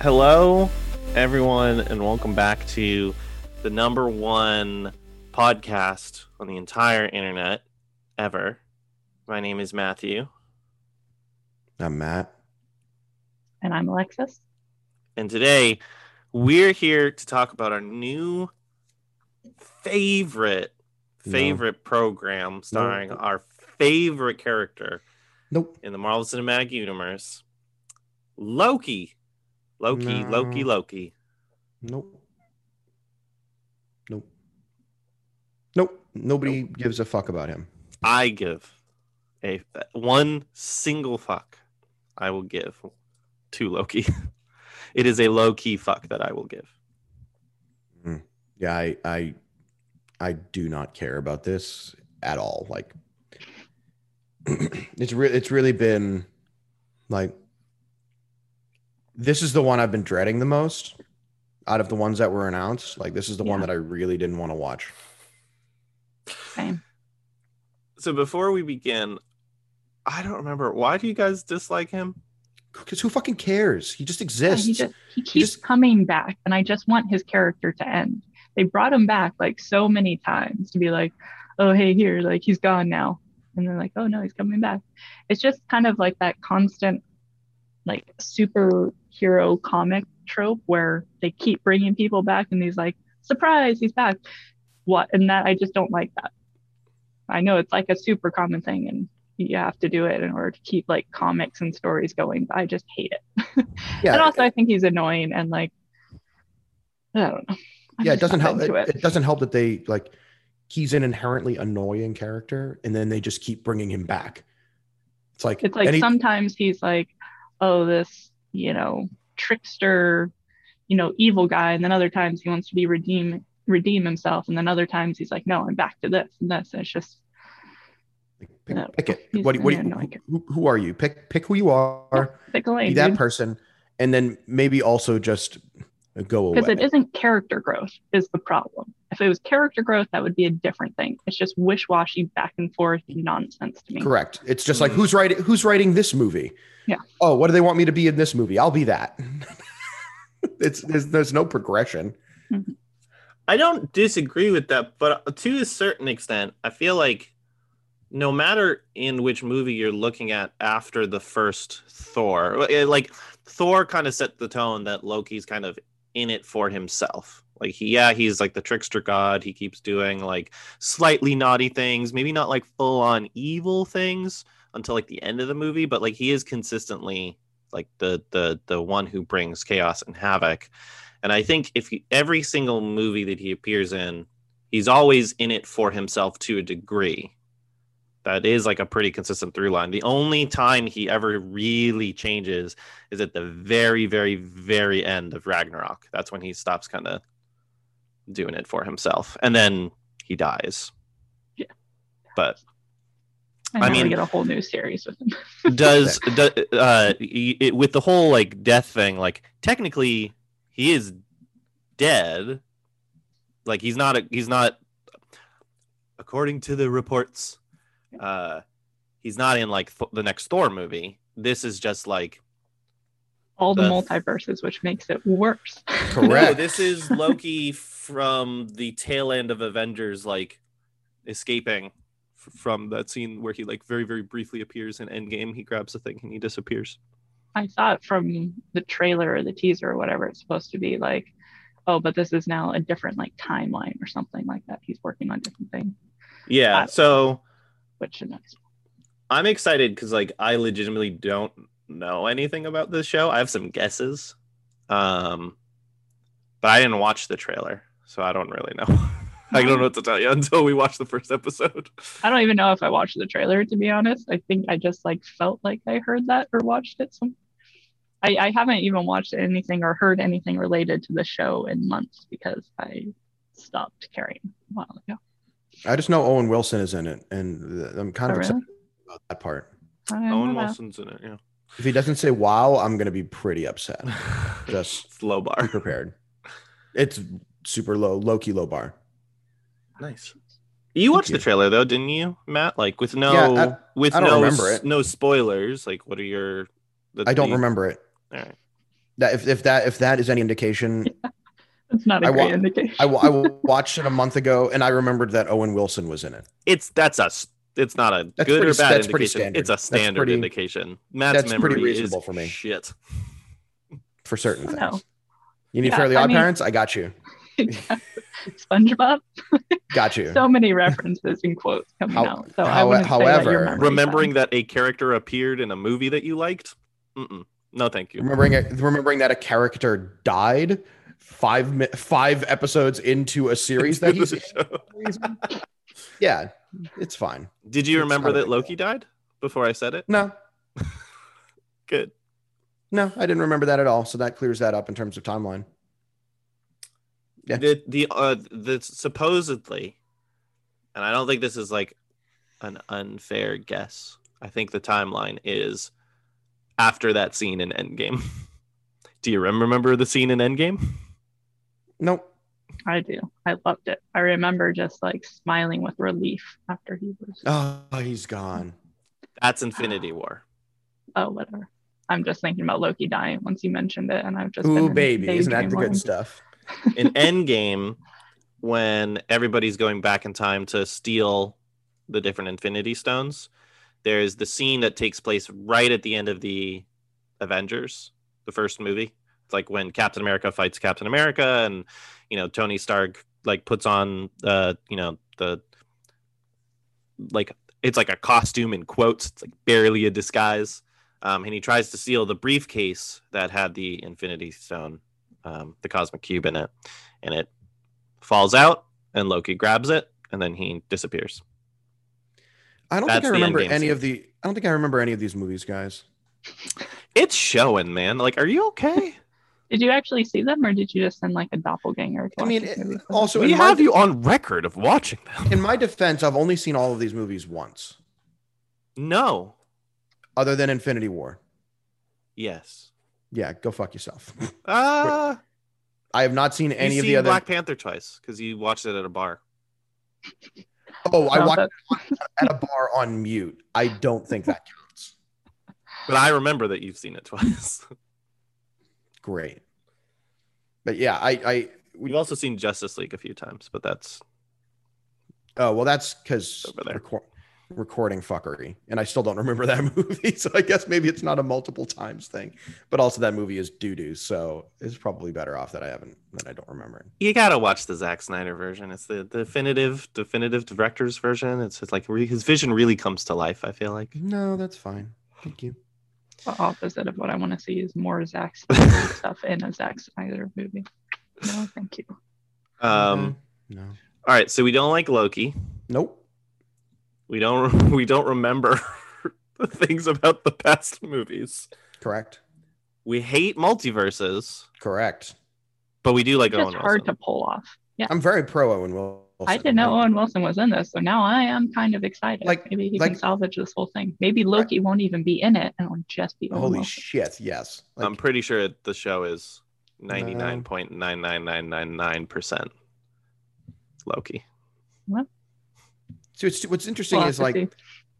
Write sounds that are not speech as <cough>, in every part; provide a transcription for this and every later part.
Hello, everyone, and welcome back to the number one podcast on the entire internet ever. My name is Matthew, I'm Matt. And I'm Alexis. and today we're here to talk about our new favorite No. favorite program starring our favorite character Nope. in the Marvel Cinematic Universe, Loki. Loki, No. Loki, Loki. Nope. Nope. Nope. Nobody gives a fuck about him. I give a one single fuck I will give to Loki. <laughs> it is a low key fuck that I will give. Hmm. Yeah, I I I do not care about this at all. Like <clears throat> it's really it's really been like this is the one I've been dreading the most out of the ones that were announced. Like this is the one that I really didn't want to watch. Same. So before we begin, I don't remember why do you guys dislike him? Because who fucking cares? He just Yeah, exists. he just he keeps just- coming back, and I just want his character to end. They brought him back like so many times to be like, oh hey here, like he's gone now, and then like oh no he's coming back. It's just kind of like that constant like superhero comic trope where they keep bringing people back, and he's like surprise he's back. What and that I just don't like that. I know it's like a super common thing, and you have to do it in order to keep like comics and stories going. But I just hate it. <laughs> yeah, and also I think he's annoying and like I don't know. I'm yeah, it doesn't help. It, into it doesn't help that they like he's an inherently annoying character, and then they just keep bringing him back. It's like It's like sometimes he's like, oh, this you know trickster, you know evil guy, and then other times he wants to be redeem redeem himself, and then other times he's like, no, I'm back to this and this. And it's just pick, no, pick it. What, do- what, do you, annoying. who, who are you? Pick pick who you are. pick a Be lane, that person, and then maybe also just go away. because it isn't character growth is the problem. If it was character growth, that would be a different thing. It's just wish-washy back and forth nonsense to me. Correct. It's just like Mhm. who's writing who's writing this movie. Yeah. Oh, what do they want me to be in this movie? I'll be that. <laughs> it's there's, there's no progression. I don't disagree with that, but to a certain extent, I feel like no matter in which movie you're looking at after the first Thor, eh, like Thor kind of set the tone that Loki's kind of in it for himself. Like he, yeah, he's like the trickster god. He keeps doing like slightly naughty things, maybe not like full on evil things until like the end of the movie, but like he is consistently like the the the one who brings chaos and havoc. And I think if he, every single movie that he appears in, he's always in it for himself to a degree. That is like a pretty consistent through line. The only time he ever really changes is at the very, very, very end of Ragnarok. That's when he stops kind of doing it for himself. And then he dies. Yeah. But And I mean- get a whole new series with him. <laughs> does do, uh it, with the whole like death thing like technically he is dead like he's not a, he's not according to the reports uh he's not in like th- the next thor movie this is just like all the The- multiverses, which makes it worse. <laughs> no Correct. this is loki <laughs> from the tail end of avengers like escaping f- from that scene where he like very very briefly appears in endgame he grabs the thing and he disappears I thought from the trailer or the teaser or whatever it's supposed to be like, oh, but this is now a different like timeline or something like that. He's working on different things, yeah Uh, so which is nice. I'm excited because like I legitimately don't know anything about this show. I have some guesses, um, but I didn't watch the trailer, so I don't really know. <laughs> I don't know what to tell you <laughs> until we watch the first episode. I don't even know if I watched the trailer to be honest. I think I just like felt like I heard that or watched it. Some I, I haven't even watched anything or heard anything related to the show in months because I stopped caring a while ago. I just know Owen Wilson is in it, and I'm kind Oh, of really? excited about that part. Owen know. Wilson's in it. Yeah, If he doesn't say "wow," I'm gonna be pretty upset. <laughs> Just it's low be bar. prepared. It's super low, low key low bar. Nice. You watched you. the trailer though, didn't you, Matt? Like with no Yeah, I- with I no remember it. no spoilers. Like, what are your? the- I don't the- remember it. All right. That if, if that if that is any indication, <laughs> That's not a I great wa- indication. I, I watched it a month ago and I remembered that Owen Wilson was in it. It's that's a s- it's not a That's good or bad that's indication. standard. It's a That's standard pretty- indication. Matt's that's pretty memory reasonable is for me. Shit. for certain things. No. You need Yeah, Fairly I Odd mean- Parents? I got you. <laughs> SpongeBob. Got you. <laughs> So many references and quotes coming How- out. So I how- wouldn't say that however, Remembering that a character appeared in a movie that you liked? Mm-mm. No, thank you. remembering remembering that a character died five five episodes into a series that he's in. <laughs> yeah, it's fine. Did you It's remember that big Loki died before I said it? No, Good. no, I didn't remember that at all. So that clears that up in terms of timeline. Yeah. The the uh the supposedly, and I don't think this is like an unfair guess. I think the timeline is after that scene in Endgame. <laughs> Do you rem- remember the scene in Endgame? Nope. I do. I loved it. I remember just like smiling with relief after he was. Oh, he's gone. That's Infinity War. Oh, whatever. I'm just thinking about Loki dying once you mentioned it, and I've just. Ooh, been baby, isn't that the good mode. stuff? In Endgame, when everybody's going back in time to steal the different Infinity Stones, there's the scene that takes place right at the end of the Avengers, the first movie. It's like when Captain America fights Captain America, and you know Tony Stark like puts on uh you know the like it's like a costume in quotes. It's like barely a disguise. Um, and he tries to steal the briefcase that had the Infinity Stone, um, the Cosmic Cube in it, and it falls out, and Loki grabs it, and then he disappears. I don't That's think I remember any scene. of the. I don't think I remember any of these movies, guys. It's showing, man. Like, are you okay? <laughs> Did you actually see them, or did you just send like a doppelganger? To I mean, this it- also we have de- you on record of watching them. in my defense, I've only seen all of these movies once, No. other than Infinity War. Yes. Yeah, go fuck yourself. Uh, <laughs> I have not seen any of the other. Black Panther twice because you watched it at a bar. oh, I watched it at a bar on mute. I don't think that counts. But I remember that you've seen it twice. <laughs> Great, but yeah, I, I. We've also seen Justice League a few times, but that's Oh well, that's because Over there. Recording fuckery, and I still don't <laughs> remember that movie. So I guess maybe it's not a multiple times thing, but also that movie is doo doo. So it's probably better off that I haven't that I don't remember. it. you gotta watch the Zack Snyder version. It's the definitive, definitive director's version. It's just like re- his vision really comes to life. I feel like. No, that's fine. Thank you. the opposite of what I want to see is more Zack Snyder <laughs> stuff in a Zack Snyder movie. No, thank you. Um. Okay. no, All right. So we don't like Loki. nope. We don't. <laughs> We don't remember <laughs> the things about the past movies. Correct. We hate multiverses, Correct. but we do like It's Owen just hard Wilson. to pull off. Yeah. I'm very pro Owen Wilson. I didn't know Owen Wilson was in this, so now I am kind of excited. Like- maybe he like- can salvage this whole thing. Maybe Loki won't even be in it, and it'll just be Owen Holy Wilson. shit! Yes. Like, I'm pretty sure the show is ninety nine point nine nine nine nine nine percent Loki. So it's, what's interesting We'll is like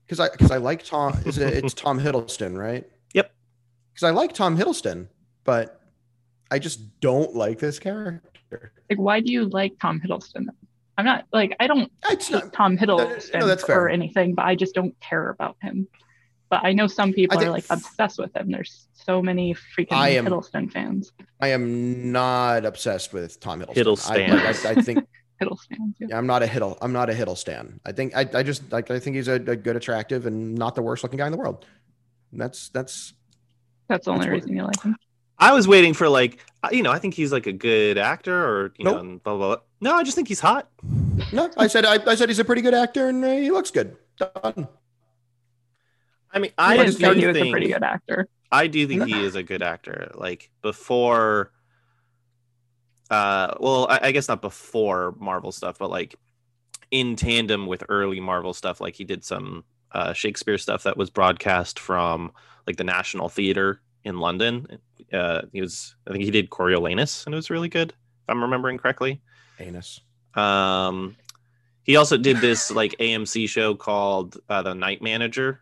because I because I like Tom. Is it, it's Tom Hiddleston, right? Yep. Because I like Tom Hiddleston, but I just don't like this character. like, why do you like Tom Hiddleston? I'm not like I don't It's hate not. Tom no, Hiddleston that's or anything, but I just don't care about him. But I know some people I are like obsessed with him. There's so many freaking I am- Hiddleston fans. I am not obsessed with Tom Hiddleston. Hiddlestan. I, I, I think Hiddleston. Yeah. yeah, I'm not a Hiddle. I'm not a Hiddle stan. I think I, I just like I think he's a, a good, attractive, and not the worst looking guy in the world. That's that's That's the only That's what- reason you like him. I was waiting for like uh, you know I think he's like a good actor or you know Nope. and blah, blah blah. No, I just think he's hot. no. I said I, I said he's a pretty good actor, and uh, he looks good. Done. I mean, I I didn't think he was think a pretty good actor. I do think he is a good actor. Like before, uh, well, I, I guess not before Marvel stuff, but like in tandem with early Marvel stuff, like he did some uh, Shakespeare stuff that was broadcast from like the National Theater in London. Uh, he was, I think he did Coriolanus, and it was really good, if I'm remembering correctly. Anus. Um, he also did this <laughs> like AMC show called uh, The Night Manager.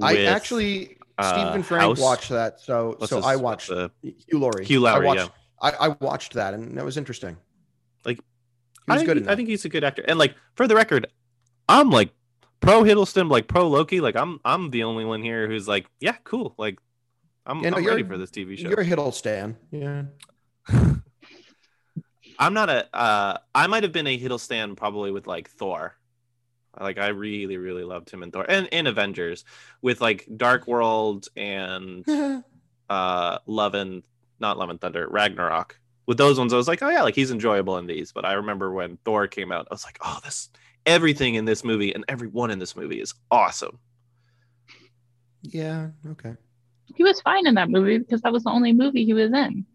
I actually uh, Stephen Frank House. watched that, so What's so his- I watched the- Hugh Laurie. Hugh Laurie, I watched, I, I watched that, and that was interesting. Like, he I was think, good. he- I think he's a good actor. And like for the record, I'm like pro Hiddleston, like pro Loki. Like I'm I'm the only one here who's like, yeah, cool. Like I'm, Yeah, no, I'm ready for this TV show. you're a Hiddlestan. Yeah. <laughs> I'm not a. Uh, I might have been a Hiddlestan probably with like Thor. Like I really, really loved him in Thor and in Avengers with like Dark World and <laughs> uh Love and not Love and Thunder, Ragnarok. With those ones, I was like, oh yeah, like he's enjoyable in these. But I remember when Thor came out, I was like, oh, this everything in this movie and everyone in this movie is awesome. yeah. Okay. He was fine in that movie because that was the only movie he was in.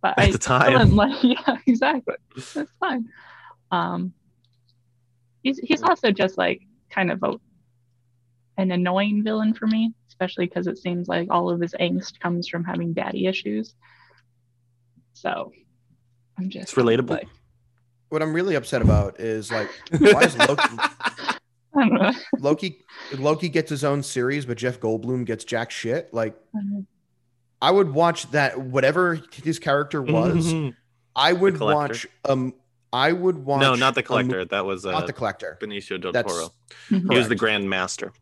But At I the time. like, <laughs> yeah, exactly. That's fine. Um, he's he's also just like kind of a an annoying villain for me, especially because it seems like all of his angst comes from having daddy issues. So I'm just It's relatable. like, What I'm really upset about is like, why is <laughs> Loki I don't know. Loki Loki gets his own series, but Jeff Goldblum gets jack shit? Like, I don't. I would watch that. Whatever his character was, I would watch. Um, I would watch. no, not the a mo- collector. That was uh, not the collector. Benicio del That's Toro. Mhm. He was the correct. Grand Master.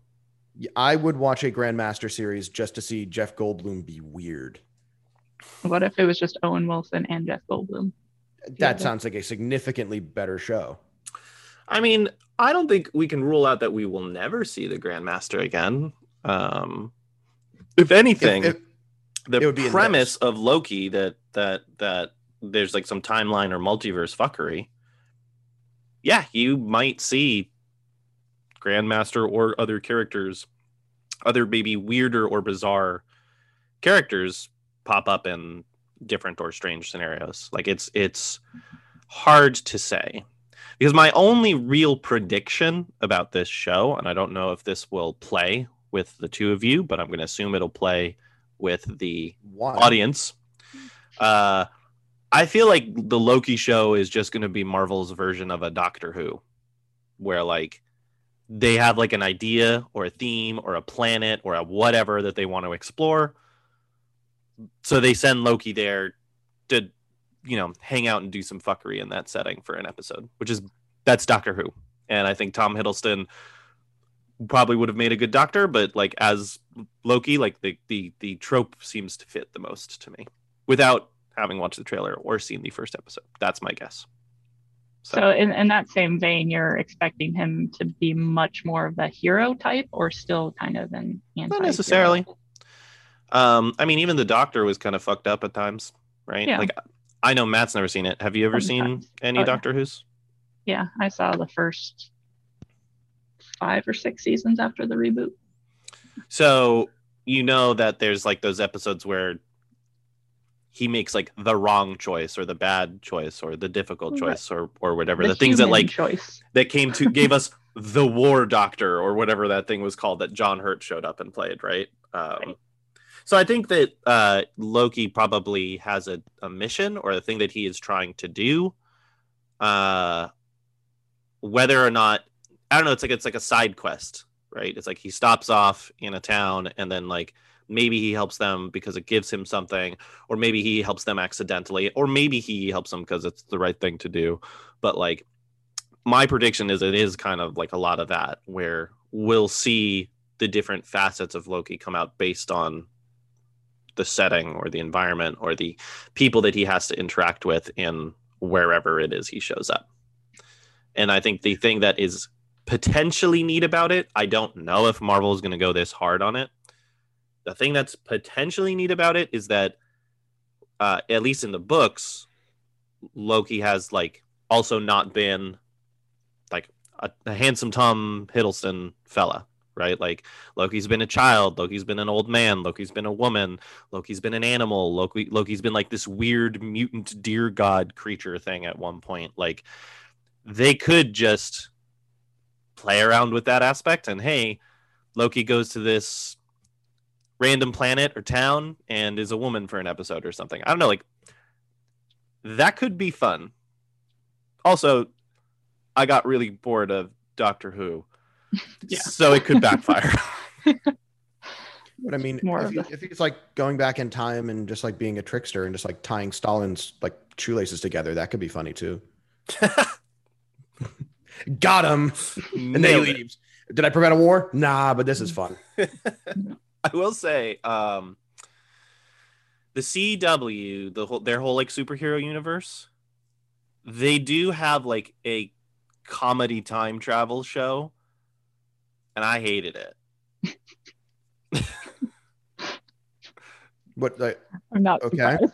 I would watch a Grandmaster series just to see Jeff Goldblum be weird. What if it was just Owen Wilson and Jeff Goldblum? That Yeah. sounds like a significantly better show. I mean, I don't think we can rule out that we will never see the Grandmaster again. Um, if anything, If- if- the it would be premise of Loki that that that there's like some timeline or multiverse fuckery. Yeah, you might see Grandmaster or other characters, other maybe weirder or bizarre characters pop up in different or strange scenarios. Like it's it's hard to say. Because my only real prediction about this show, and I don't know if this will play with the two of you, but I'm going to assume it'll play with the Why? audience. Uh, I feel like the Loki show is just going to be Marvel's version of a Doctor Who, where like they have like an idea or a theme or a planet or a whatever that they want to explore. So they send Loki there to, you know, hang out and do some fuckery in that setting for an episode, which is that's Doctor Who. And I think Tom Hiddleston probably would have made a good doctor, but like as Loki, like the the the trope seems to fit the most to me without having watched the trailer or seen the first episode. That's my guess. So in, in that same vein, you're expecting him to be much more of a hero type or still kind of an anti not necessarily. Um, I mean, even the Doctor was kind of fucked up at times, right? Yeah. Like, I know Matt's never seen it. Have you ever seen any Oh, yeah. Doctor Who's? Yeah, I saw the first five or six seasons after the reboot. So you know that there's like those episodes where he makes like the wrong choice or the bad choice or the difficult Right. choice or or whatever. The, things that like choice. that came to <laughs> gave us the War Doctor or whatever that thing was called that John Hurt showed up and played, right? Um, Right. So I think that uh, Loki probably has a, a mission or a thing that he is trying to do. Uh, whether or not I don't know, it's like it's like a side quest, right? It's like he stops off in a town and then like maybe he helps them because it gives him something, or maybe he helps them accidentally, or maybe he helps them because it's the right thing to do. But like my prediction is it is kind of like a lot of that where we'll see the different facets of Loki come out based on the setting or the environment or the people that he has to interact with in wherever it is he shows up. And I think the thing that is potentially neat about it, I don't know if Marvel is going to go this hard on it. The thing that's potentially neat about it is that, uh, at least in the books, Loki has like also not been like a, a handsome Tom Hiddleston fella, right? Like Loki's been a child, Loki's been an old man, Loki's been a woman, Loki's been an animal, Loki Loki's been like this weird mutant deer god creature thing at one point. Like they could just play around with that aspect and hey, Loki goes to this random planet or town and is a woman for an episode or something. I don't know, like that could be fun. Also, I got really bored of Doctor Who. Yeah. So it could backfire. <laughs> But I mean, More if, of he, if he's like going back in time and just like being a trickster and just like tying Stalin's like shoelaces together, that could be funny too. <laughs> Got him, and then he Nailed it. leaves. Did I prevent a war? Nah, but this is fun. <laughs> I will say, um, the CW, the whole their whole like superhero universe, they do have like a comedy time travel show, and I hated it. What? Like, I'm not Okay. <laughs>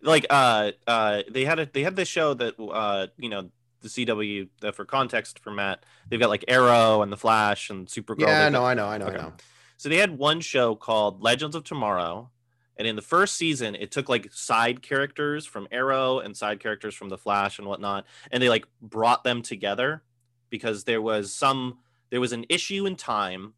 Like, uh, uh, they had a they had this show that, uh, you know, the CW. Uh, for context, for Matt, they've got like Arrow and the Flash and Supergirl. yeah, They've no, I know, I know, Okay. I know. So they had one show called Legends of Tomorrow. And in the first season, it took like side characters from Arrow and side characters from The Flash and whatnot, and they like brought them together because there was some there was an issue in time.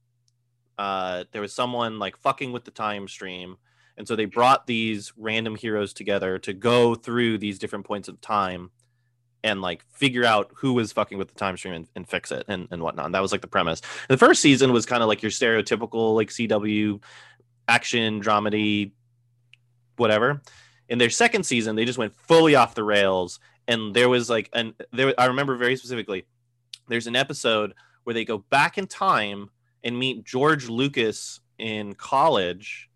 Uh, there was someone like fucking with the time stream, and so they brought these random heroes together to go through these different points of time and like figure out who was fucking with the time stream and, and fix it and, and whatnot. And that was like the premise. The first season was kind of like your stereotypical like CW action dramedy, whatever. In their second season, they just went fully off the rails, and there was like an there. I remember very specifically. There's an episode where they go back in time and meet George Lucas in college,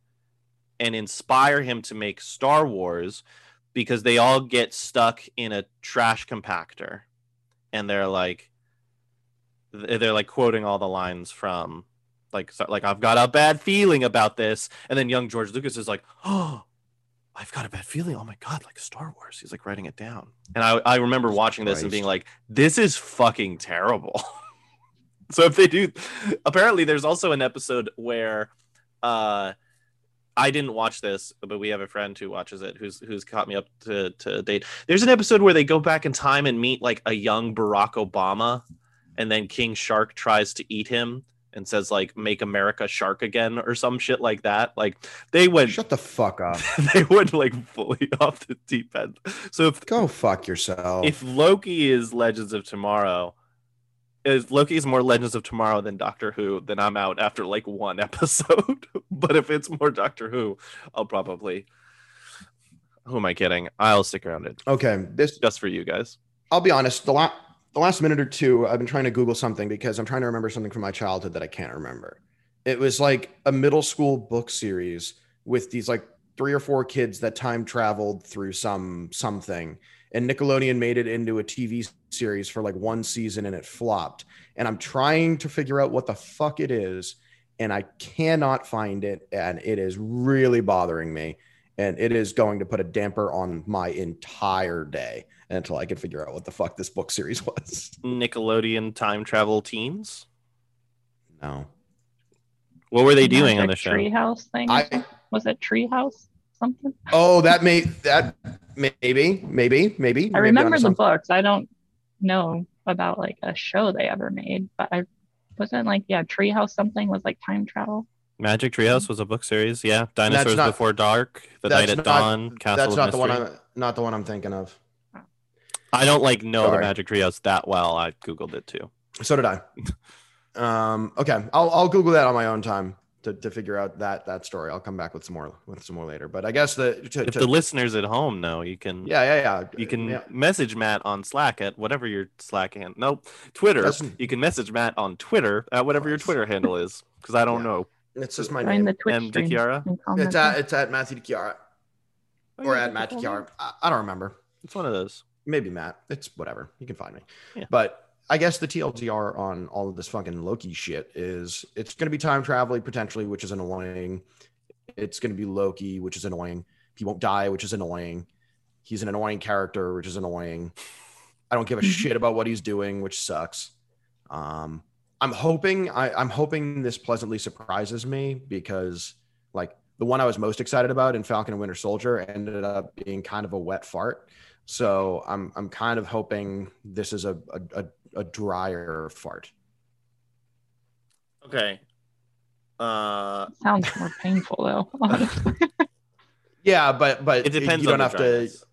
and inspire him to make Star Wars because they all get stuck in a trash compactor, and they're like, they're like quoting all the lines from like so, like I've got a bad feeling about this, and then young George Lucas is like, oh, I've got a bad feeling. Oh my god, like Star Wars. He's like writing it down, and I I remember watching this and being like, this is fucking terrible. <laughs> so if they do, apparently there's also an episode where, uh. I didn't watch this, but we have a friend who watches it, who's who's caught me up to to date. There's an episode where they go back in time and meet like a young Barack Obama, and then King Shark tries to eat him and says like "Make America Shark Again" or some shit like that. Like they went, Shut the fuck up. <laughs> they went like fully <laughs> off the deep end. So if Go fuck yourself. if Loki is Legends of Tomorrow, if Loki is more Legends of Tomorrow than Doctor Who, then I'm out after like one <laughs> episode. but if it's more Doctor Who, I'll probably. Who am I kidding? I'll stick around it okay, this just for you guys. I'll be honest. The last the last minute or two, I've been trying to Google something because I'm trying to remember something from my childhood that I can't remember. It was like a middle school book series with these like three or four kids that time traveled through some something, and Nickelodeon made it into a TV series for like one season and it flopped. And I'm trying to figure out what the fuck it is, and I cannot find it, and it is really bothering me. And it is going to put a damper on my entire day until I can figure out what the fuck this book series <laughs> was. Nickelodeon time travel teens. No. What were they doing on the show? Treehouse thing? or I- was it Treehouse something? Oh, that may that maybe maybe maybe. I remember the books. I don't know about like a show they ever made, but I wasn't like yeah, Treehouse something was like time travel. Magic Treehouse was a book series. Yeah, Dinosaurs not- Before Dark, The Night at not- Dawn, Castle That's of not the one. I'm not the one I'm thinking of. I don't like know the Magic Treehouse that well. I googled it too. So did I. <laughs> Um, okay, I'll I'll Google that on my own time to, to figure out that that story. I'll come back with some more with some more later. But I guess the to, If to- the listeners at home know, you can yeah yeah yeah you can yeah. message Matt on Slack at whatever your Slack hand. Nope, Twitter. That's- You can message Matt on Twitter at whatever your Twitter handle is because I don't Yeah. know. It's just my Join name. the Twitch M. stream. DiChiara? and comment It's at there. it's at Matthew DiChiara Oh, or yeah, at Matt that's DiChiara. I, I don't remember. It's one of those. maybe Matt. It's whatever. You can find me. Yeah. But I guess the TLDR on all of this fucking Loki shit is it's going to be time traveling potentially, which is annoying. It's going to be Loki, which is annoying. He won't die, which is annoying. He's an annoying character, which is annoying. I don't give a <laughs> shit about what he's doing, which sucks. Um, I'm hoping I, I'm hoping this pleasantly surprises me because like the one I was most excited about in Falcon and Winter Soldier ended up being kind of a wet fart. So I'm I'm kind of hoping this is a a, a, a drier fart. Okay. Uh, Sounds more painful though. honestly. <laughs> Yeah, but but it depends You don't the have dryness. to.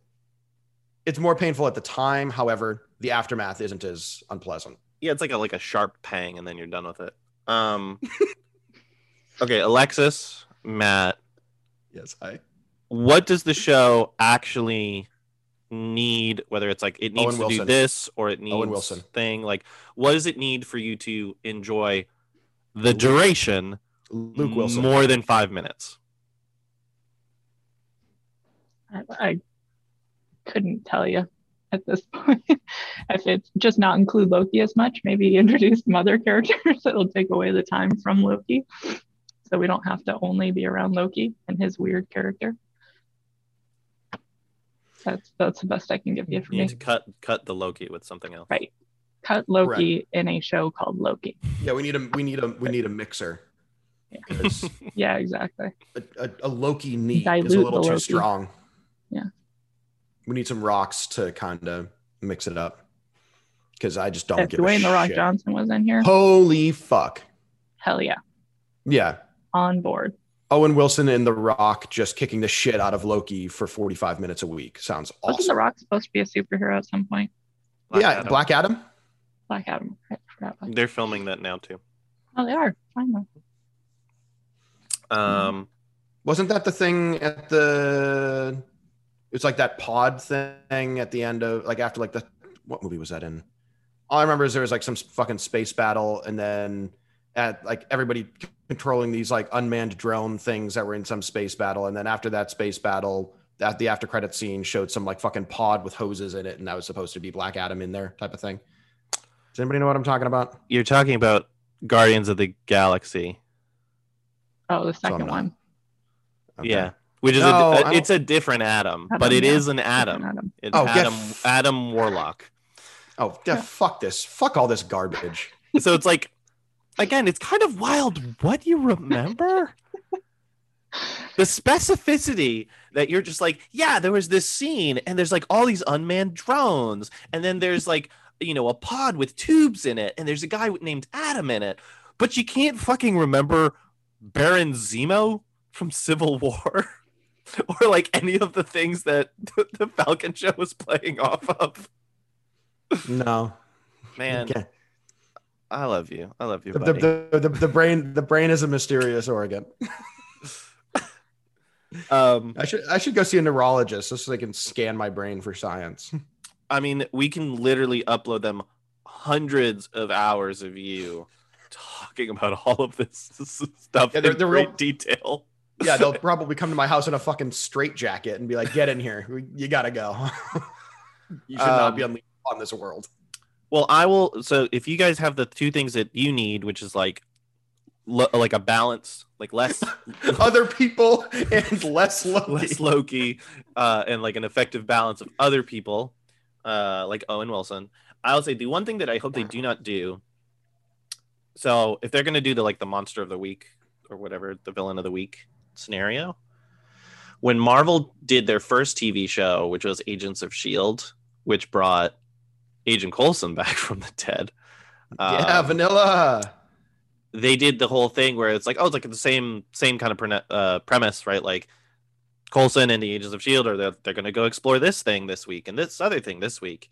It's more painful at the time. However, the aftermath isn't as unpleasant. Yeah, it's like a like a sharp pang, and then you're done with it. Um, <laughs> Okay, Alexis, Matt, Yes, hi. what does the show actually need? Whether it's like it needs Owen to do this or it needs Wilson. thing. Like, what does it need for you to enjoy the duration Luke Wilson. more than five minutes? I, I couldn't tell you at this <laughs> point. if it's just not include Loki as much, maybe <laughs> introduce some other characters <laughs> that'll take away the time from Loki. So we don't have to only be around Loki and his weird character. That's that's the best I can give you for You me. need to cut cut the Loki with something else. Right. Cut Loki in a show called Loki. Yeah, we need a we need a we need a mixer. <laughs> 'Cause Yeah, exactly. a, a, a Loki neat is a little the too Loki. strong. Yeah. We need some rocks to kind of mix it up. Because I just don't If give a Dwayne the Rock shit. Johnson was in here, Holy fuck. hell yeah, Yeah. on board. Owen Wilson and The Rock just kicking the shit out of Loki for 45 minutes a week. Sounds awesome. Wasn't. The Rock supposed to be a superhero at some point? Black yeah, Adam. Black Adam. Black Adam. I forgot They're filming that now too. Oh, they are. Finally. Um, Wasn't that the thing at the it's like that pod thing at the end of like after like the what movie was that in? All I remember is there was like some fucking space battle and then at like everybody controlling these like unmanned drone things that were in some space battle and then after that space battle that the after credit scene showed some like fucking pod with hoses in it and that was supposed to be Black Adam in there type of thing. Does anybody know what I'm talking about? you're talking about Guardians of the Galaxy. Oh, the second not- one. Okay. Yeah, which is No, a, I a don't- it's a different Adam, Adam, but it yeah. is an Different Adam. Adam. It's Oh, Adam f- Adam Warlock. Oh, yeah, fuck this. Fuck all this garbage. so it's like again, it's kind of wild what you remember. the specificity that you're just like, yeah, there was this scene, and there's like all these unmanned drones, and then there's like you know a pod with tubes in it, and there's a guy named Adam in it, but you can't fucking remember Baron Zemo from Civil War. <laughs> Or like any of the things that <laughs> the Falcon show was playing off of. No. Man, Okay. I love you. I love you, The, buddy. the, the, the, the brain the brain is a mysterious organ. <laughs> um, I should I should go see a neurologist just so they can scan my brain for science. I mean, we can literally upload them hundreds of hours of you talking about all of this <laughs> stuff Yeah, they're- in they're great real- detail. Yeah, they'll <laughs> probably come to my house in a fucking straight jacket and be like, "Get in here, you gotta go. you should not be Um, on, on this world." Well, I will. So, if you guys have the two things that you need, which is like, lo- like a balance, like less <laughs> Other people and less Loki. less Loki, uh, and like an effective balance of other people, uh, like Owen Wilson. I'll say the one thing that I hope they do not do. So if they're gonna do the like the monster of the week or whatever, the villain of the week scenario, when Marvel did their first TV show, which was Agents of Shield, which brought Agent Coulson <laughs> back from the dead. yeah, um, vanilla. they did the whole thing where it's like, oh, it's like the same same kind of prene- uh, premise, right? Like Coulson and the Agents of Shield are they're, they're going to go explore this thing this week and this other thing this week,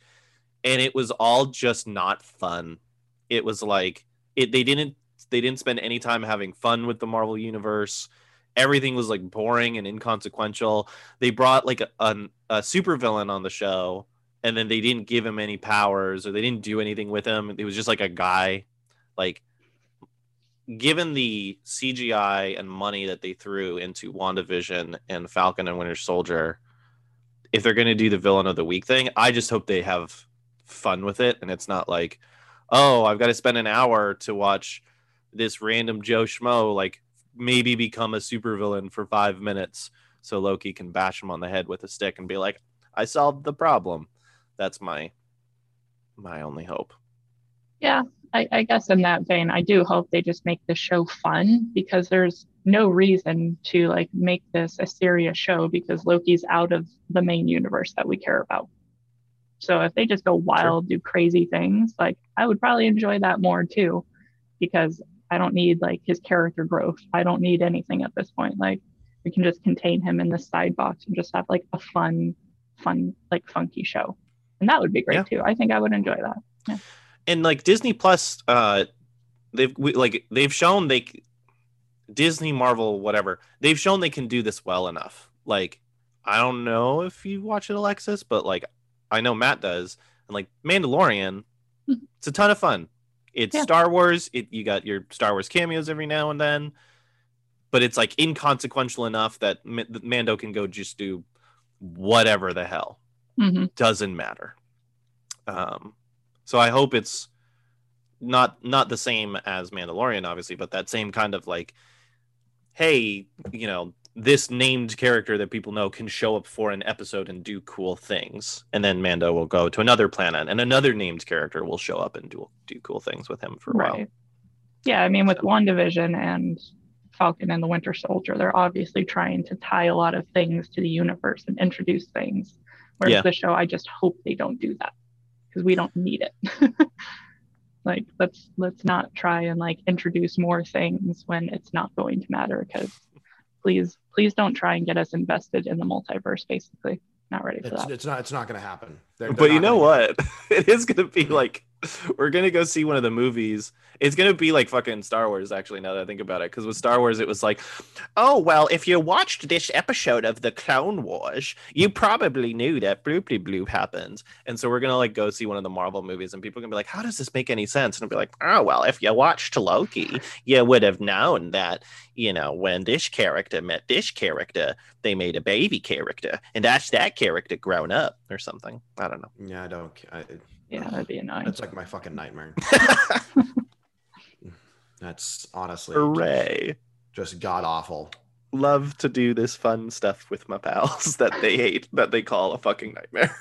and it was all just not fun. It was like it they didn't they didn't spend any time having fun with the Marvel universe. Everything was like boring and inconsequential. They brought like a, an, a supervillain on the show, and then they didn't give him any powers or they didn't do anything with him. It was just like a guy, like given the CGI and money that they threw into WandaVision and Falcon and Winter Soldier, if they're going to do the villain of the week thing, I just hope they have fun with it and it's not like, oh, I've got to spend an hour to watch this random Joe Schmo like maybe become a supervillain for five minutes so Loki can bash him on the head with a stick and be like, I solved the problem. That's my my only hope. Yeah, I, I guess in that vein, I do hope they just make the show fun because there's no reason to like make this a serious show because Loki's out of the main universe that we care about. So if they just go wild, do crazy things, like I would probably enjoy that more too, because I don't need like his character growth. I don't need anything at this point. Like we can just contain him in the side box and just have like a fun, fun, like funky show. And that would be great Yeah. too. I think I would enjoy that. and like Disney Plus, uh, they've we, like they've shown they Disney, Marvel, whatever, they've shown they can do this well enough. Like, I don't know if you watch it, Alexis, but like, I know Matt does, and like Mandalorian, Mhm. it's a ton of fun. It's Yeah. Star Wars. It you got your Star Wars cameos every now and then, but it's like inconsequential enough that M- that Mando can go just do whatever the hell hmm doesn't matter. Um, so I hope it's not not the same as Mandalorian, obviously, but that same kind of like, hey, you know, this named character that people know can show up for an episode and do cool things, and then Mando will go to another planet, and another named character will show up and do do cool things with him for a while. Yeah, I mean, with So- WandaVision and Falcon and the Winter Soldier, they're obviously trying to tie a lot of things to the universe and introduce things. Whereas Yeah. the show, I just hope they don't do that because we don't need it. <laughs> like, let's let's not try and like introduce more things when it's not going to matter. Because please, please don't try and get us invested in the multiverse. Basically, not ready for It's, that. it's not. It's not going to happen. They're- they're but you know what? <laughs> It is gonna be like we're gonna go see one of the movies. It's gonna be like fucking Star Wars, actually. Now that I think about it, because with Star Wars, it was like, oh well, if you watched this episode of the Clone Wars, you probably knew that bloopy bloop happened. And so we're gonna like go see one of the Marvel movies, and people are gonna be like, how does this make any sense? And I'll be like, oh well, if you watched Loki, you would have known that you know when this character met this character, they made a baby character, and that's that character grown up or something. I don't know. Yeah, I don't. I, Yeah, that'd be annoying. that's like my fucking nightmare. <laughs> <laughs> That's honestly Hooray. just god awful. Love to do this fun stuff with my pals <laughs> that they hate, that they call a fucking nightmare.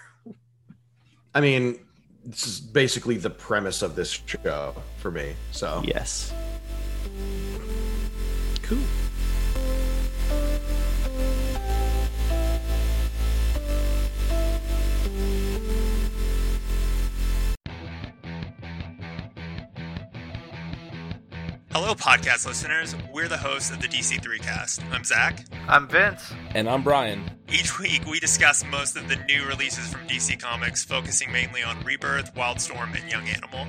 I mean, this is basically the premise of this show for me. So Yes. Cool. Hello, podcast listeners. We're the hosts of the DC3 cast. I'm Zach. I'm Vince. And I'm Brian. Each week, we discuss most of the new releases from DC Comics, focusing mainly on Rebirth, Wildstorm, and Young Animal.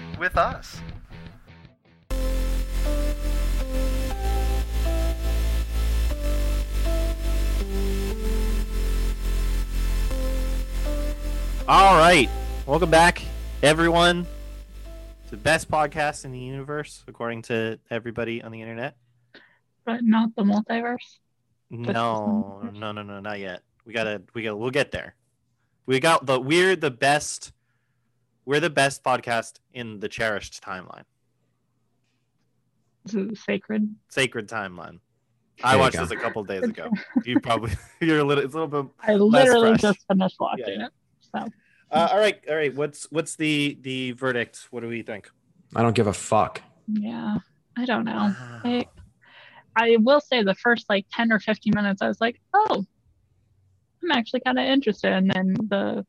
with us. All right. Welcome back, everyone, to the best podcast in the universe, according to everybody on the internet. but not the multiverse. No, no, no, no, not yet. We gotta, we gotta, we'll get there. We got the, we're the best, we're the best podcast in the cherished timeline, This is sacred. sacred timeline. There I you watched this a couple days ago. <laughs> You probably, <laughs> you're a little, it's a little bit. I literally fresh. just finished watching Yeah, yeah. it. So Uh, all right, all right. What's, what's the, the verdict? What do we think? I don't give a fuck. yeah, I don't know. <sighs> I, I will say the first like 10 or 15 minutes, I was like, oh, I'm actually kind of interested. And then the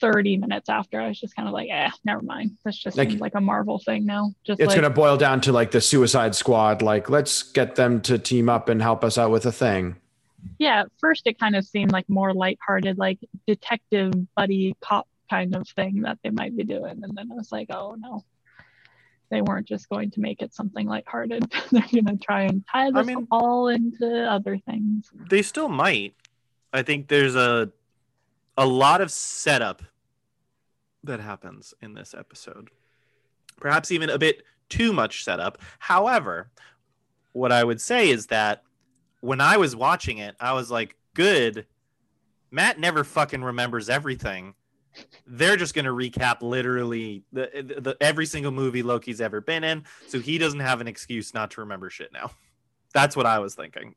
30 minutes after, I was just kind of like, eh, never mind. that's just Like- like a Marvel thing now. Just It's like, gonna boil down to like the Suicide Squad. Like, let's get them to team up and help us out with a thing. yeah, at first it kind of seemed like more lighthearted, like detective buddy cop kind of thing that they might be doing. And then I was like, oh no. They weren't just going to make it something lighthearted. <laughs> They're going to try and tie this mean- all into other things. they still might. I think there's a a lot of setup that happens in this episode. Perhaps even a bit too much setup. However, what I would say is that when I was watching it, I was like, good. Matt never fucking remembers everything. They're just going to recap literally the, the, the every single movie Loki's ever been in, so he doesn't have an excuse not to remember shit now. That's what I was thinking.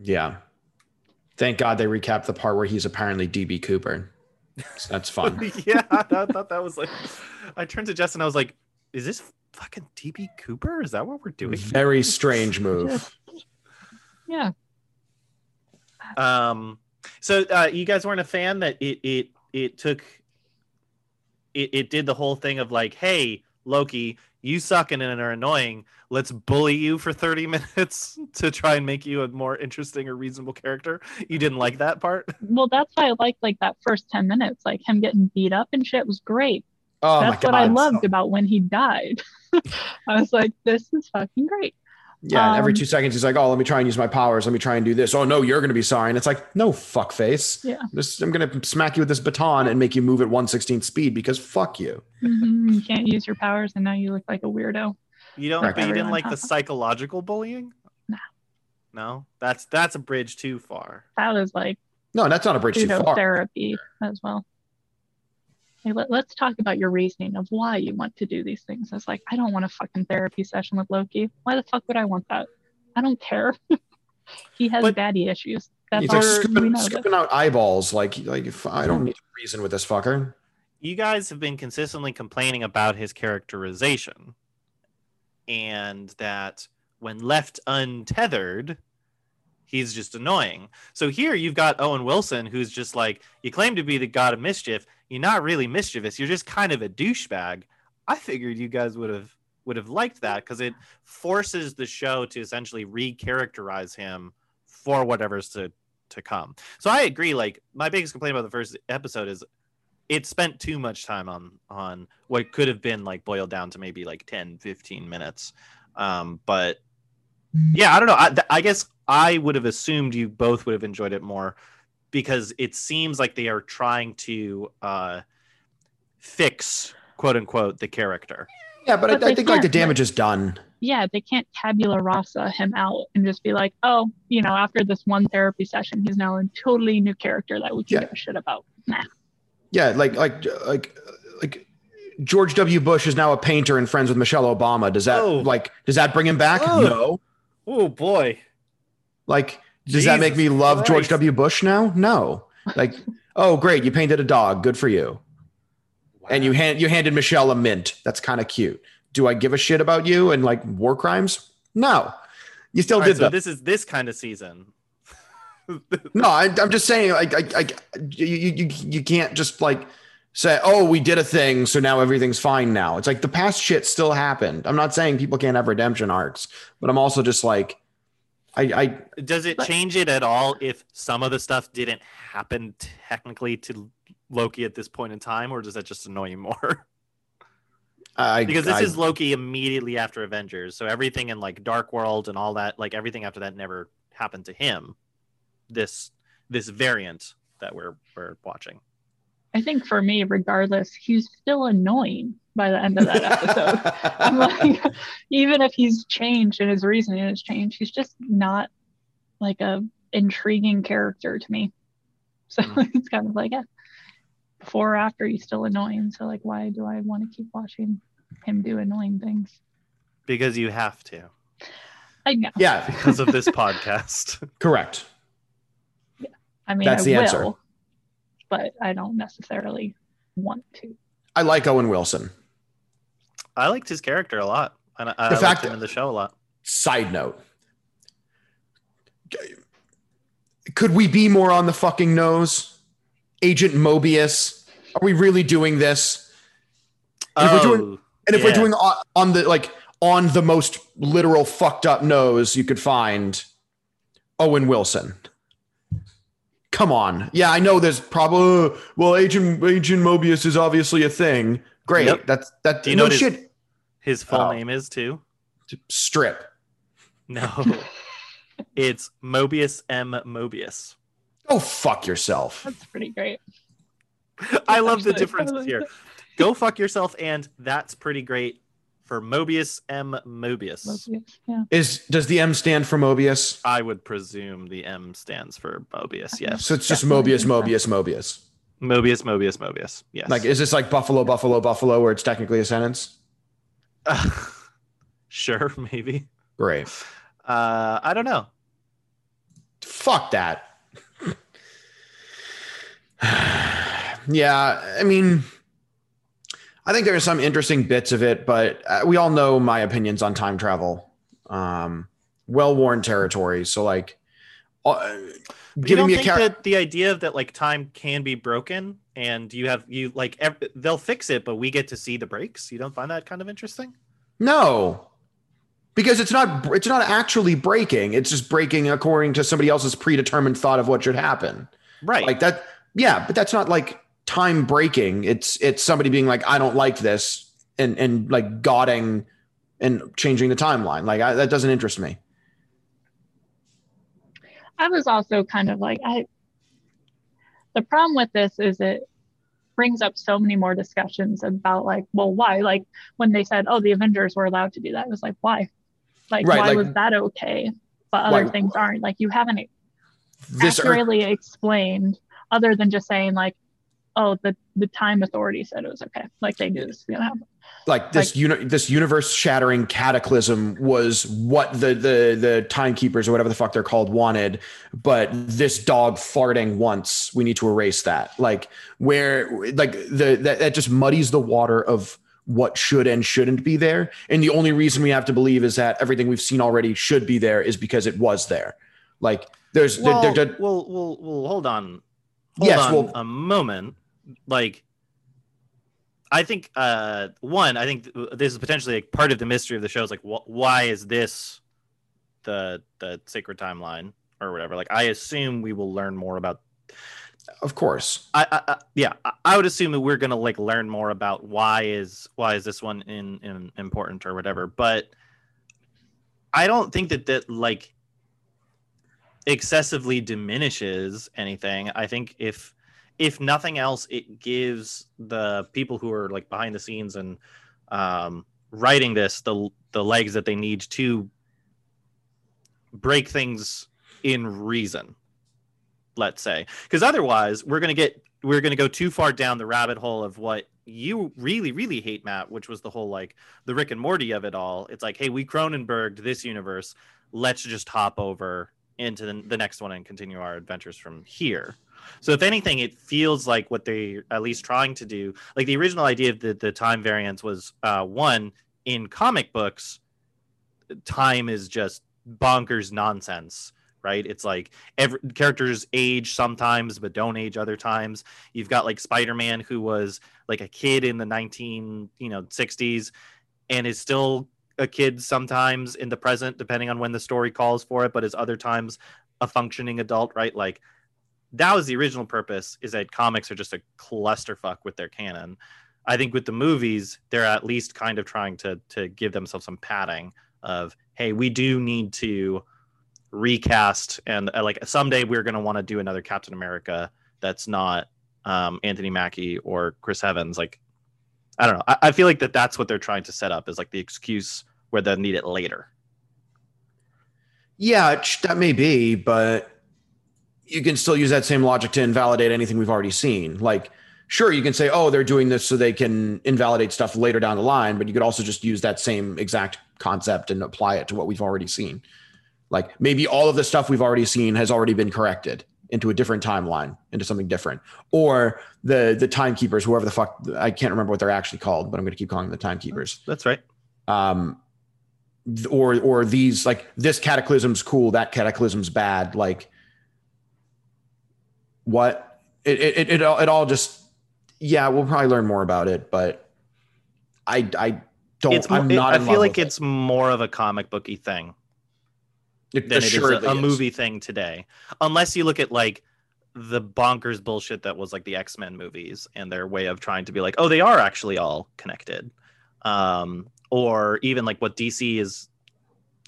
Yeah. Thank God they recapped the part where he's apparently DB Cooper. That's fun. <laughs> yeah, I thought, thought that was like. I turned to Jess and I was like, "Is this fucking DB Cooper? Is that what we're doing? Very strange move. Yeah. Um, so uh, you guys weren't a fan that it it it took it, it did the whole thing of like, hey, Loki, you suck and are annoying. Let's bully you for 30 <laughs> minutes to try and make you a more interesting or reasonable character. You didn't like that part? <laughs> Well, that's why I liked like that first 10 minutes. Like him getting beat up and shit was great. Oh that's my what I God. loved about when he died. <laughs> I was like, this is fucking great. Yeah, and every Um, two seconds he's like, "Oh, let me try and use my powers. Let me try and do this. Oh no, you're gonna be sorry." And it's like, "No, fuckface. Yeah. This, I'm gonna smack you with this baton and make you move at 116th speed because fuck you." Mhm, You can't use your powers and now you look like a weirdo. You don't, Right. but you didn't like the psychological bullying? No. No, that's that's a bridge too far. That was like No, that's not a bridge too far. therapy as well. Hey, let, let's talk about your reasoning of why you want to do these things. It's like, I don't want a fucking therapy session with Loki. Why the fuck would I want that? I don't care. <laughs> he has But- daddy issues. That's He's all like Or- scooping, scooping out eyeballs. Like, like if I don't need to reason with this fucker. You guys have been consistently complaining about his characterization, and that when left untethered, he's just annoying. So here you've got Owen Wilson, who's just like, you claim to be the god of mischief. You're not really mischievous. You're just kind of a douchebag. I figured you guys would have would have liked that because it forces the show to essentially recharacterize him for whatever's to to come. So I agree. Like my biggest complaint about the first episode is it spent too much time on on what could have been like boiled down to maybe like 10 15 minutes um but yeah i don't know i, I guess i would have assumed you both would have enjoyed it more because it seems like they are trying to uh fix quote unquote the character Yeah, but, But I, I think like the damage is done. yeah, they can't tabula rasa him out and just be like, oh, you know, after this one therapy session, he's now a totally new character that we can Yeah. give a shit about. Nah. Yeah, like like like like George W. Bush is now a painter and friends with Michelle Obama. Does that Oh. like does that bring him back? Oh. No. oh boy Like, does that make me Jesus love George W. Bush now? No. Like, oh great, you painted a dog. Good for you. And you hand you handed Michelle a mint. That's kind of cute. Do I give a shit about you and like war crimes? No. You still All right, did so that. this is this kind of season <laughs> No, I, I'm just saying, like, I, I, you, you, you can't just like say, "Oh, we did a thing, so now everything's fine." Now it's like the past shit still happened. I'm not saying people can't have redemption arcs, but I'm also just like, I, I, does it change it at all if some of the stuff didn't happen technically to loki at this point in time or does that just annoy you more I because this I- is Loki immediately after Avengers, so everything in like Dark World and all that, like everything after that, never happened to him. This this variant that we're we're watching. I think for me, regardless, he's still annoying by the end of that episode. I'm <laughs> like, even if he's changed and his reasoning has changed, he's just not like a intriguing character to me. So Mm. <laughs> it's kind of like, yeah, before or after, he's still annoying. So like, why do I want to keep watching him do annoying things? Because you have to, I know. yeah, because of this <laughs> podcast. correct. Yeah. I mean, That's I the will, answer. But I don't necessarily want to. I like Owen Wilson. I liked his character a lot, and I, I The liked fact him in the show a lot. Side note. Could we be more on the fucking nose? Agent Mobius. Are we really doing this? And if we're doing- Oh, And if we're doing on, on the like on the most literal fucked up nose you could find, Owen Wilson. Come on. Yeah, I know there's probably well, Agent Agent Mobius is obviously a thing. Great. Yep. That's that Do you no know what his- shit. his full Oh. name is too. Strip. No, <laughs> it's Mobius M Mobius. Oh fuck yourself. That's pretty great. I love the Actually, differences here. Go fuck yourself, and that's pretty great for Mobius M Mobius. Mobius, Yeah. Is does the M stand for Mobius? I would presume the M stands for Mobius. Yes. So it's just Definitely Mobius, think. Mobius, Mobius. Mobius, Mobius, Mobius. Yes. Like, is this like Buffalo, Buffalo, Buffalo, where it's technically a sentence? <laughs> sure, maybe. Great. Uh, I don't know. Fuck that. <sighs> yeah, I mean, I think there are some interesting bits of it, but uh, we all know my opinions on time travel. Um, well-worn territory. So like, uh, giving don't me a think char- that the idea of that like time can be broken and you have you like ev- they'll fix it, but we get to see the breaks. You don't find that kind of interesting? No, because it's not it's not actually breaking. It's just breaking according to somebody else's predetermined thought of what should happen. Right. Like that. Yeah, but that's not like time breaking. It's it's somebody being like, I don't like this, and and like godding and changing the timeline. Like I, that doesn't interest me. I was also kind of like, I. The problem with this is it brings up so many more discussions about like, well, why? Like when they said, oh, the Avengers were allowed to do that, it was like, why? Like, Right, why like- was that okay, but other Like- things aren't? Like you haven't This Earth- explained, other than just saying like, oh, the the time authority said it was okay. Like they knew this was gonna happen. like this uni- this universe shattering cataclysm was what the the the timekeepers or whatever the fuck they're called wanted but this dog farting once we need to erase that like where like the that, that just muddies the water of what should and shouldn't be there and the only reason we have to believe is that everything we've seen already should be there is because it was there like there's well, there, there, well, well, well, hold on. Hold Yes, on well- a moment. Like, I think uh, one, I think this is potentially like part of the mystery of the show. Is like, wh- why is this the the sacred timeline or whatever? Like, I assume we will learn more about. of course I, I, I yeah, I, I would assume that we're gonna like learn more about why is why is this one in, in important or whatever. But I don't think that that like excessively diminishes anything. I think if if nothing else, it gives the people who are like behind the scenes and um, writing this the the legs that they need to break things in reason. Let's say, because otherwise we're gonna get we're gonna go too far down the rabbit hole of what you really really hate, Matt, which was the whole like the Rick and Morty of it all. It's like, hey, we Cronenberged this universe. Let's just hop over into the, the next one and continue our adventures from here. So if anything, it feels like what they at least trying to do. Like the original idea of the, the time variance was uh, one in comic books, time is just bonkers nonsense, right? It's like every characters age sometimes but don't age other times. You've got like Spider-Man who was like a kid in the 19, you know, 60s and is still a kid sometimes in the present depending on when the story calls for it, but is other times a functioning adult, right? Like that was the original purpose is that comics are just a clusterfuck with their canon. I think with the movies, they're at least kind of trying to to give themselves some padding of, hey, we do need to recast and uh, like someday we're going to want to do another Captain America that's not um, Anthony Mackie or Chris Evans. Like, I don't know. I, I feel like that that's what they're trying to set up is like the excuse where they'll need it later. Yeah, that may be, but you can still use that same logic to invalidate anything we've already seen. Like, sure, you can say, oh, they're doing this so they can invalidate stuff later down the line, but you could also just use that same exact concept and apply it to what we've already seen. Like, maybe all of the stuff we've already seen has already been corrected into a different timeline, into something different. Or the the timekeepers, whoever the fuck, I can't remember what they're actually called, but I'm going to keep calling them the timekeepers That's right. um or or these like this cataclysm's cool that cataclysm's bad like what it it it, it, all, it all just yeah we'll probably learn more about it but i i don't It's i'm it- not I feel like with it. it's more of a comic booky thing It than it is a, a is. movie thing today. Unless you look at like the bonkers bullshit that was like the X-Men movies and their way of trying to be like, oh, they are actually all connected. Um, or even like what DC is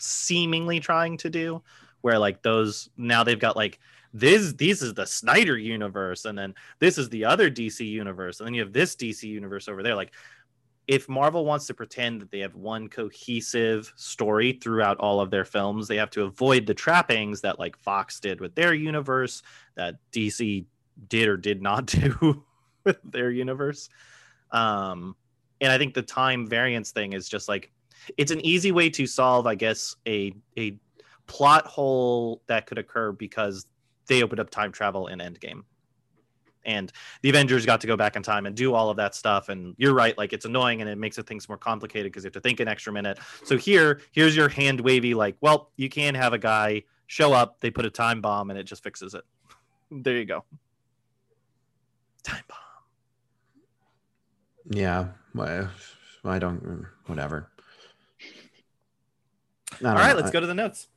seemingly trying to do, where like those now they've got like this this is the Snyder universe, and then this is the other DC universe, and then you have this DC universe over there. Like if Marvel wants to pretend that they have one cohesive story throughout all of their films, they have to avoid the trappings that like Fox did with their universe, that DC did or did not <laughs> do with their universe. Um, and I think the time variance thing is just like it's an easy way to solve, I guess, a a plot hole that could occur because they opened up time travel in Endgame. and the Avengers got to go back in time and do all of that stuff. And you're right, like it's annoying and it makes it things more complicated because you have to think an extra minute. So here, here's your hand wavy, like, well, you can have a guy show up, they put a time bomb, and it just fixes it. <laughs> there you go. Time bomb. Yeah. Well, I don't. Whatever. All right, let's go to the notes.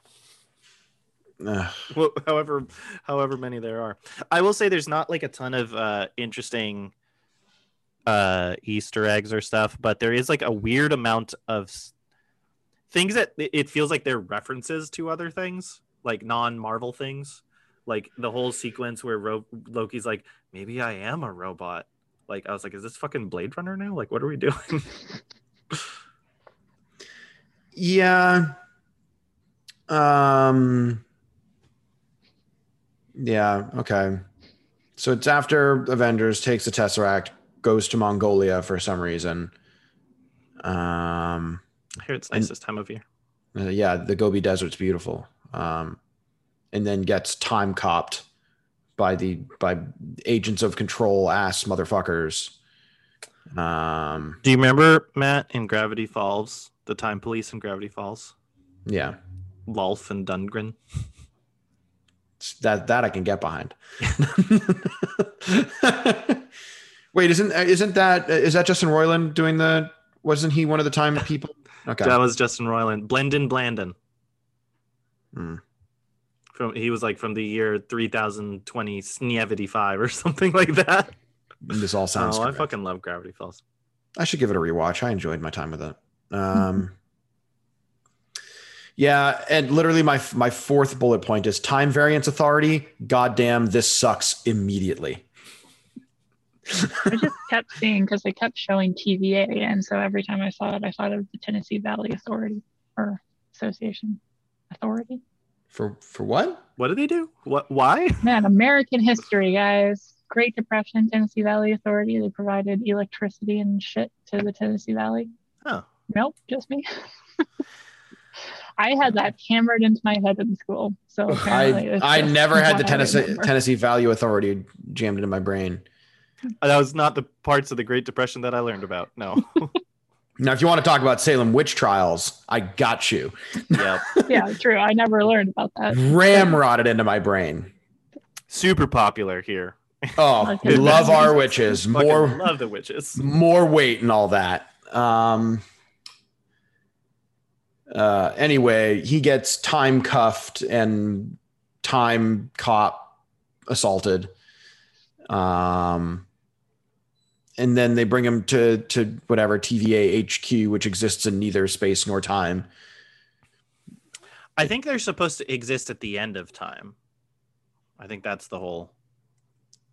<sighs> However however many there are i will say there's not like a ton of uh interesting uh easter eggs or stuff but there is like a weird amount of things that it- it feels like they're references to other things like non-marvel things like the whole sequence where Ro- loki's like maybe i am a robot like i was like is this fucking blade runner now like what are we doing <laughs> yeah. Um. Yeah. Okay. So it's after Avengers takes the Tesseract, goes to Mongolia for some reason. Um. i hear it's nice And- this time of year Uh, yeah, the Gobi Desert's beautiful. Um, and then gets time copped by the by agents of control ass motherfuckers. Um, do you remember matt in gravity falls the time police in gravity falls yeah, Lolph and Dundgren. <laughs> that that I can get behind. <laughs> Wait, isn't isn't that is that Justin Roiland doing the? Wasn't he one of the time <laughs> people? Okay, That was Justin Roiland. Blendin Blandin. Hmm. From he was like from the year 3020 Snevity 5 or <laughs> something like that. this all sounds. oh, I fucking love Gravity Falls. I should give it a rewatch. I enjoyed my time with it. Um, yeah, and literally my my fourth bullet point is time variance authority. Goddamn, this sucks immediately. I just kept seeing because they kept showing TVA, and so every time I saw it, I thought of the Tennessee Valley Authority or Association Authority. For for what? What do they do? What why? Man, American history, guys. Great Depression, Tennessee Valley Authority. They provided electricity and shit to the Tennessee Valley. Oh. Nope, just me. <laughs> I had that hammered into my head in school. So I I never had the Tennessee remember. Tennessee Value Authority jammed into my brain. That was not the parts of the Great Depression that I learned about. No. <laughs> Now, if you want to talk about Salem witch trials, I got you. yeah. <laughs> yeah, true. I never learned about that. Ramrodded into my brain. Super popular here. Oh, <laughs> Okay. love our witches. More love the witches. more weight and all that. Um, uh, anyway, he gets time cuffed and time cop assaulted. Um, and then they bring him to to whatever TVA HQ, which exists in neither space nor time. I think they're supposed to exist at the end of time. I think that's the whole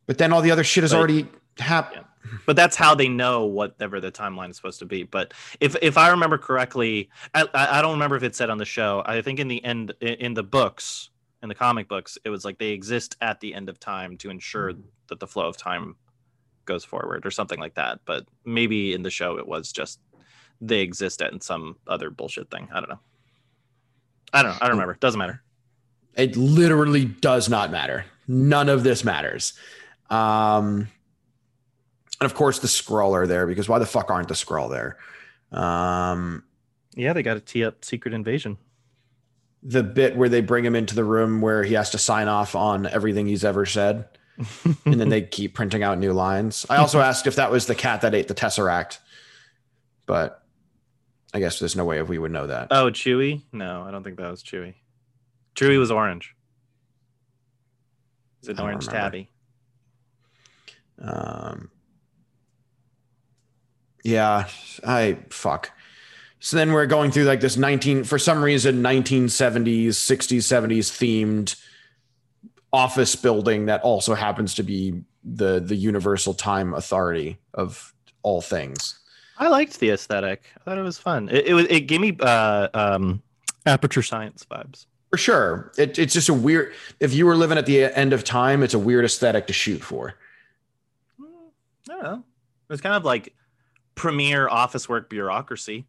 But then all the other shit is Right. already happened. but that's how they know whatever the timeline is supposed to be. But if if I remember correctly, I, I don't remember if it said on the show. I think in the end in the books in the comic books, it was like they exist at the end of time to ensure that the flow of time goes forward or something like that. But maybe in the show it was just they exist at in some other bullshit thing. I don't know. I don't know. I don't remember. Doesn't matter. It literally does not matter. None of this matters. Um, and of course, the Skrull are there because why the fuck aren't the Skrull there? Um, Yeah, they got to tee up Secret Invasion. the bit where they bring him into the room where he has to sign off on everything he's ever said, <laughs> and then they keep printing out new lines. I also <laughs> asked if that was the cat that ate the tesseract, but I guess there's no way if we would know that. Oh, Chewy? No, I don't think that was Chewy. Chewy was orange. Is it orange remember. tabby? Um, yeah, I fuck. So then we're going through like this 19 for some reason 1970s, 60s, 70s themed office building that also happens to be the the universal time authority of all things. I liked the aesthetic. I thought it was fun. It it, was, it gave me uh, um, aperture science vibes. For sure. It, it's just a weird if you were living at the end of time, it's a weird aesthetic to shoot for. Mm, I don't know. It was kind of like premier office work bureaucracy,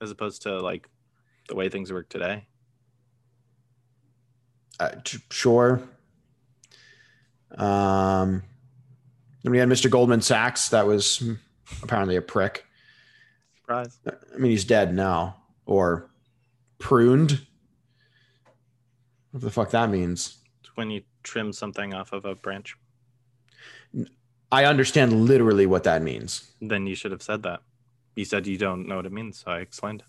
as opposed to like the way things work today. Uh, t- sure. Um, then we had Mr. Goldman Sachs. That was apparently a prick. Surprise. I mean, he's dead now or pruned. What the fuck that means? It's when you trim something off of a branch. I understand literally what that means. Then you should have said that. You said you don't know what it means, so I explained.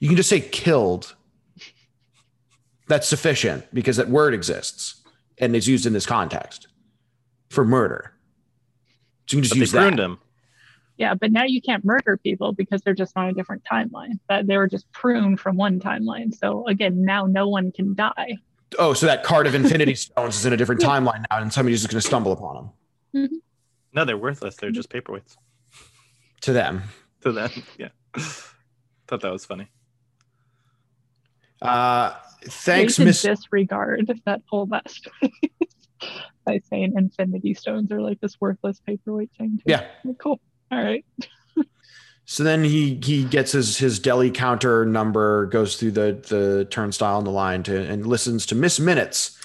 You can just say killed. That's sufficient because that word exists and is used in this context for murder. So you can just But they use that. pruned him. Yeah, but now you can't murder people because they're just on a different timeline. That they were just pruned from one timeline. So again, now no one can die. Oh, so that card of <laughs> infinity stones is in a different timeline now, and somebody's just going to stumble upon them. No, they're worthless. They're just paperweights To them, to them. <laughs> Yeah. Thought that was funny. uh, thanks, Miss. disregard that whole masterpiece <laughs> by saying infinity stones are like this worthless paperweight thing. too. Yeah. Cool. All right. So then he he gets his his deli counter number, goes through the the turnstile on the line to and listens to Miss Minutes.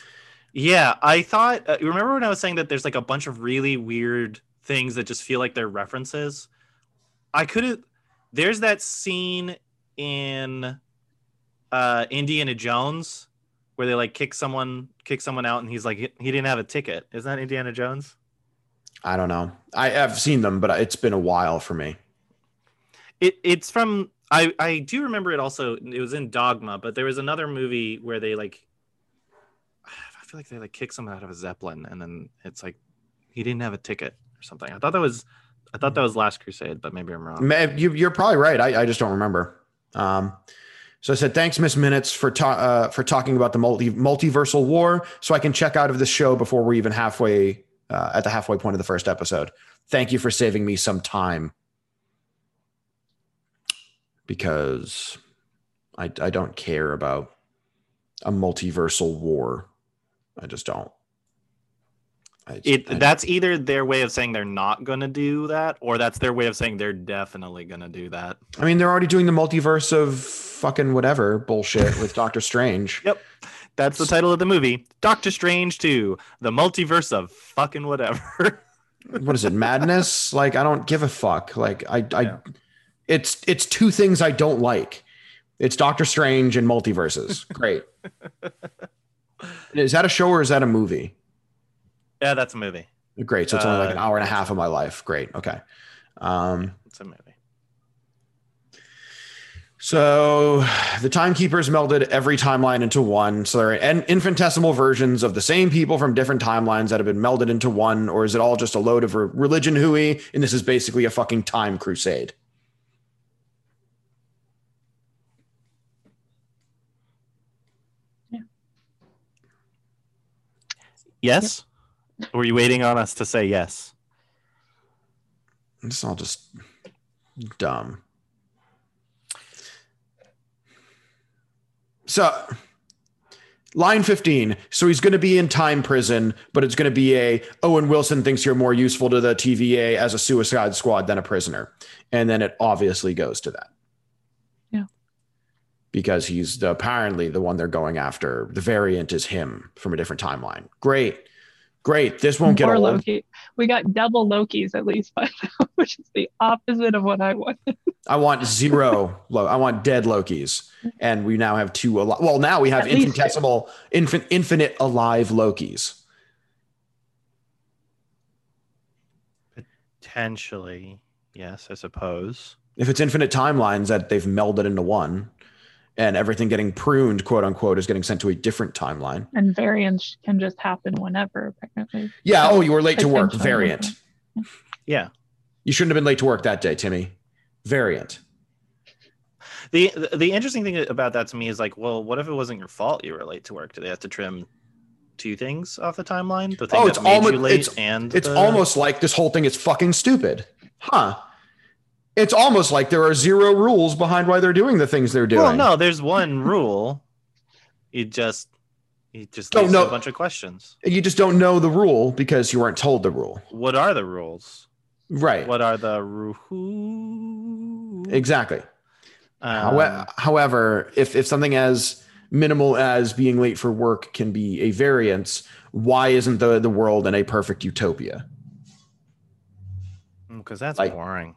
Yeah, I thought. Uh, remember when I was saying that there's like a bunch of really weird things that just feel like they're references? I could have. There's that scene in uh, Indiana Jones where they like kick someone, kick someone out, and he's like, he he didn't have a ticket. Isn't that Indiana Jones? I don't know. I have seen them, but it's been a while for me. It it's from. I I do remember it also. It was in Dogma, but there was another movie where they like. <sighs> I feel like they like kick someone out of a zeppelin, and then it's like he didn't have a ticket or something. I thought that was. I thought that was Last Crusade, but maybe I'm wrong. You, you're probably right. I, I just don't remember. Um, so I said, thanks, Miss Minutes, for ta- uh, for talking about the multi multiversal war, so I can check out of the show before we're even halfway uh, at the halfway point of the first episode. Thank you for saving me some time because I I don't care about a multiversal war. I just don't. I, It I- that's either their way of saying they're not gonna do that, or that's their way of saying they're definitely gonna do that. I mean, they're already doing the multiverse of fucking whatever bullshit with <laughs> Doctor Strange. Yep. That's the title of the movie. Doctor Strange 2, the multiverse of fucking whatever. <laughs> what is it madness like i don't give a fuck like i i Yeah. It's it's two things i don't like. It's doctor strange and multiverses. <laughs> Great. Is that a show or is that a movie? Yeah, that's a movie. great. So it's only like an Uh, hour and a half of my life. Great. Okay. Um It's a movie. so the timekeepers melded every timeline into one. So they're in- infinitesimal versions of the same people from different timelines that have been melded into one or is it all just a load of re- religion hooey? And this is basically a fucking time crusade Yes? Were you waiting on us to say yes? It's all just dumb. So, line 15. So he's going to be in time prison, but it's going to be a Owen Wilson thinks you're more useful to the TVA as a suicide squad than a prisoner. And then it obviously goes to that. Yeah. Because he's the, apparently the one they're going after. The variant is him from a different timeline. Great. Great. This won't get More old. Loki. We got double Lokis at least by <laughs> now, which is the opposite of what I wanted. I want zero. Lo- I want dead Lokis, and we now have two. Al- well, now we have At infinitesimal, infin- infinite alive Lokis. Potentially. Yes, I suppose. If it's infinite timelines that they've melded into one, and everything getting pruned, quote unquote, is getting sent to a different timeline. And variants can just happen whenever, apparently. Yeah. Oh, you were late to work. Variant. Yeah. You shouldn't have been late to work that day, Timmy. Variant. The the interesting thing about that to me is like, well, what if it wasn't your fault you were late to work? Do they have to trim two things off the timeline? The thing Oh, that it's made almo- you late it's- and It's the- almost like this whole thing is fucking stupid. Huh. It's almost like there are zero rules behind why they're doing the things they're doing. Well, no, there's one rule. You just you just don't know a bunch of questions. You just don't know the rule because you weren't told the rule. What are the rules? Right. What are the rules? Exactly. Um, However, if, if something as minimal as being late for work can be a variance, why isn't the the world in a perfect utopia? Because that's Like- boring.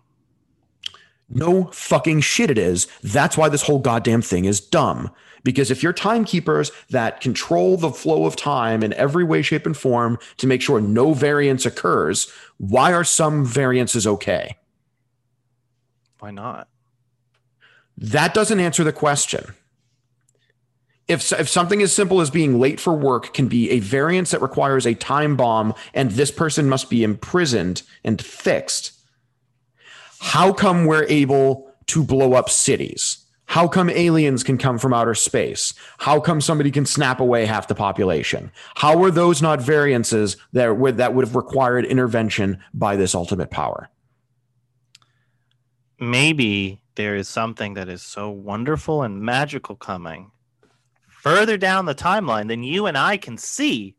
No fucking shit it is. That's why this whole goddamn thing is dumb. Because if you're timekeepers that control the flow of time in every way, shape, and form to make sure no variance occurs, why are some variances okay? Why not? That doesn't answer the question. If, if something as simple as being late for work can be a variance that requires a time bomb and this person must be imprisoned and fixed, how come we're able to blow up cities? How come aliens can come from outer space? How come somebody can snap away half the population? How are those not variances that would, that would have required intervention by this ultimate power? Maybe there is something that is so wonderful and magical coming further down the timeline than you and I can see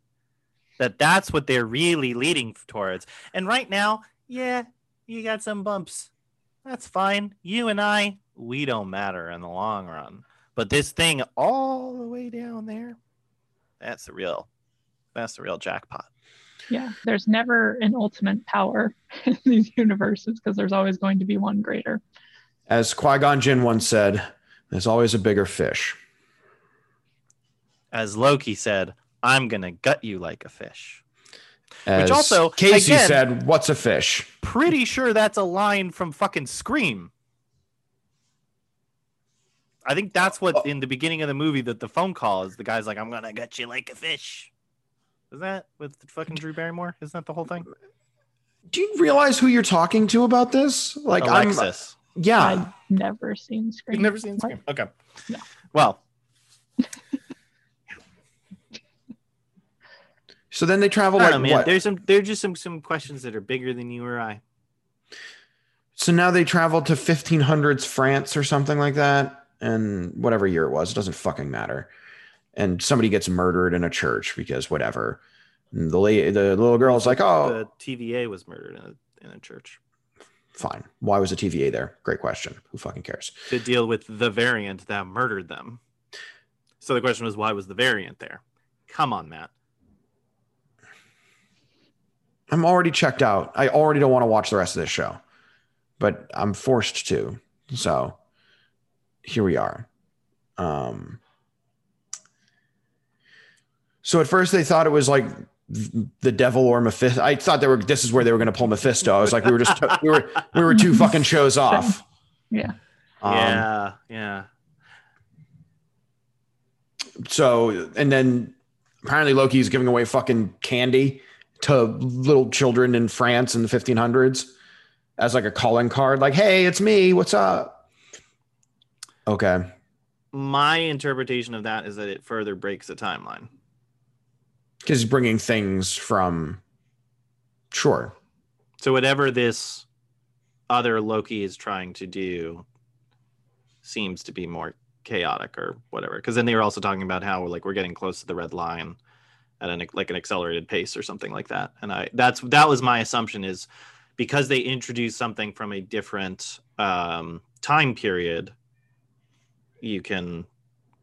that that's what they're really leading towards. And right now, yeah, you got some bumps. That's fine. You and I, we don't matter in the long run. But this thing all the way down there, that's the real that's the real jackpot. Yeah, there's never an ultimate power <laughs> in these universes because there's always going to be one greater. As Qui Gon Jinn once said, there's always a bigger fish. As Loki said, I'm gonna gut you like a fish. As also, Casey again- said, "What's a fish?" Pretty sure that's a line from fucking Scream. I think that's what oh. in the beginning of the movie that the phone call is the guy's like, I'm gonna gut you like a fish. Is that with fucking Drew Barrymore? Isn't that the whole thing? Do you realize who you're talking to about this? Like, Alexis. I'm, yeah, I've never seen Scream. You've never seen What? Scream? Okay. No. Well, so then they travel like know, man. what? There's some there's just some some questions that are bigger than you or I. So now they travel to 1500s France or something like that, and whatever year it was, it doesn't fucking matter. And somebody gets murdered in a church because whatever. And the la- the little girl's like, "Oh, The TVA was murdered in a in a church fine. Why was the TVA there? Great question. Who fucking cares?" to deal with the variant that murdered them. So the question was, why was the variant there? Come on, Matt. I'm already checked out. I already don't want to watch the rest of this show, but I'm forced to. So here we are. Um, so at first they thought it was like the devil or Mephisto. I thought they were. This is where they were going to pull Mephisto. I was like, we were just <laughs> we were we were two fucking shows off. Yeah. Um, yeah, yeah. So and then apparently Loki's giving away fucking candy to little children in France in the 1500s as like a calling card. Like, hey, it's me. What's up? Okay. My interpretation of that is that it further breaks the timeline. Because he's bringing things from. Sure. So whatever this other Loki is trying to do seems to be more chaotic or whatever. Because then they were also talking about how like we're getting close to the red line at an like an accelerated pace or something like that. And I that's that was my assumption is because they introduced something from a different um, time period, you can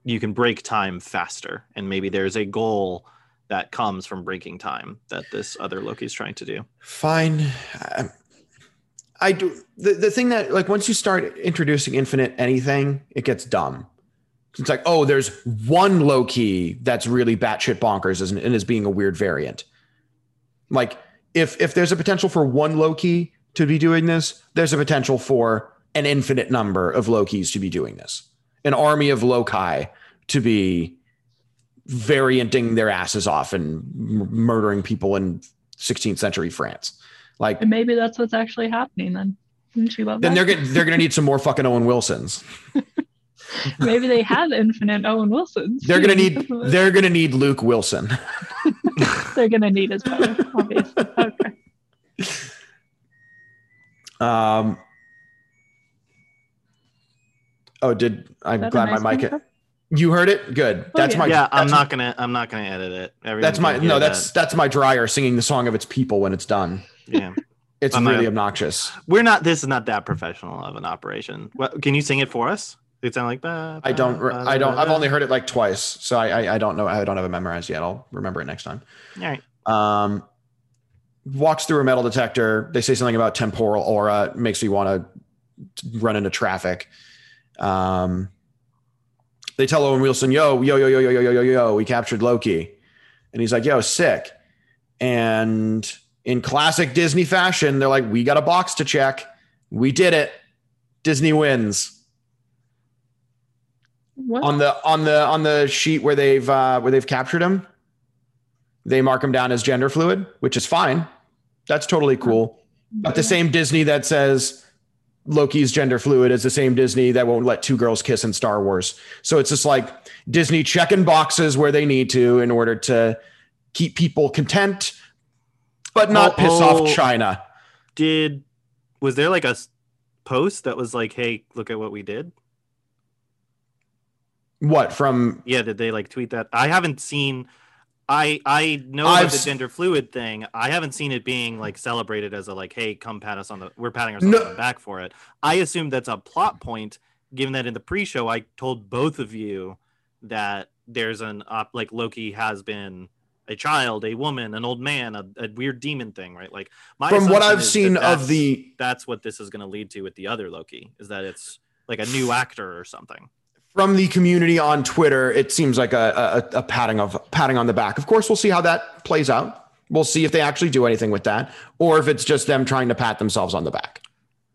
you can break time faster, and maybe there's a goal that comes from breaking time that this other Loki is trying to do. Fine. I, I do. The, the thing that, like, once you start introducing infinite anything, it gets dumb. It's like, oh, there's one Loki that's really batshit bonkers and and is being a weird variant. Like, if if there's a potential for one Loki to be doing this, there's a potential for an infinite number of Lokis to be doing this. An army of Loki to be varianting their asses off and m- murdering people in 16th century France. Like, And maybe that's what's actually happening then. Didn't you love then that? they're gonna they're gonna need some more fucking Owen Wilsons. <laughs> <laughs> maybe they have infinite Owen Wilsons. They're gonna need <laughs> they're gonna need Luke Wilson. <laughs> they're gonna need his brother, obviously. Okay. Um. Oh, did I'm that glad nice my mic. one, You heard it. Good. Oh, That's yeah. my. yeah, I'm not gonna I'm not gonna edit it. Everyone That's my no. That's that. that's my dryer singing the song of its people when it's done. yeah. It's I'm really not- obnoxious. We're not. This is not that professional of an operation. What, can you sing it for us? They sound like. Ba, I don't. I don't. I've only heard it like twice, so I, I I don't know. I don't have it memorized yet. I'll remember it next time. All right. Um, walks through a metal detector. They say something about temporal aura. Makes me want to run into traffic. Um, they tell Owen Wilson, "Yo, yo, yo, yo, yo, yo, yo, yo, yo, we captured Loki," and he's like, "Yo, sick." And in classic Disney fashion, they're like, "We got a box to check. We did it. Disney wins." What? on the on the on the sheet where they've uh, where they've captured him, they mark him down as gender fluid, which is fine. That's totally cool. But the same Disney that says Loki's gender fluid is the same Disney that won't let two girls kiss in Star Wars. So it's just like Disney checking boxes where they need to in order to keep people content, but not Oh, piss oh. off China. Did was there like a post that was like, "Hey, look at what we did"? What from Yeah, did they like tweet that? I haven't seen. I I know I've the gender fluid thing. I haven't seen it being like celebrated as a like, "Hey, come pat us on the." We're patting ourselves No. on the back for it. I assume that's a plot point, given that in the pre-show I told both of you that there's an op like Loki has been a child, a woman, an old man, a, a weird demon thing, right? Like my from what I've is that seen of the that's what this is going to lead to with the other Loki is that it's like a new actor or something. From the community on Twitter, it seems like a, a, a patting of patting on the back. Of course, we'll see how that plays out. We'll see if they actually do anything with that, or if it's just them trying to pat themselves on the back.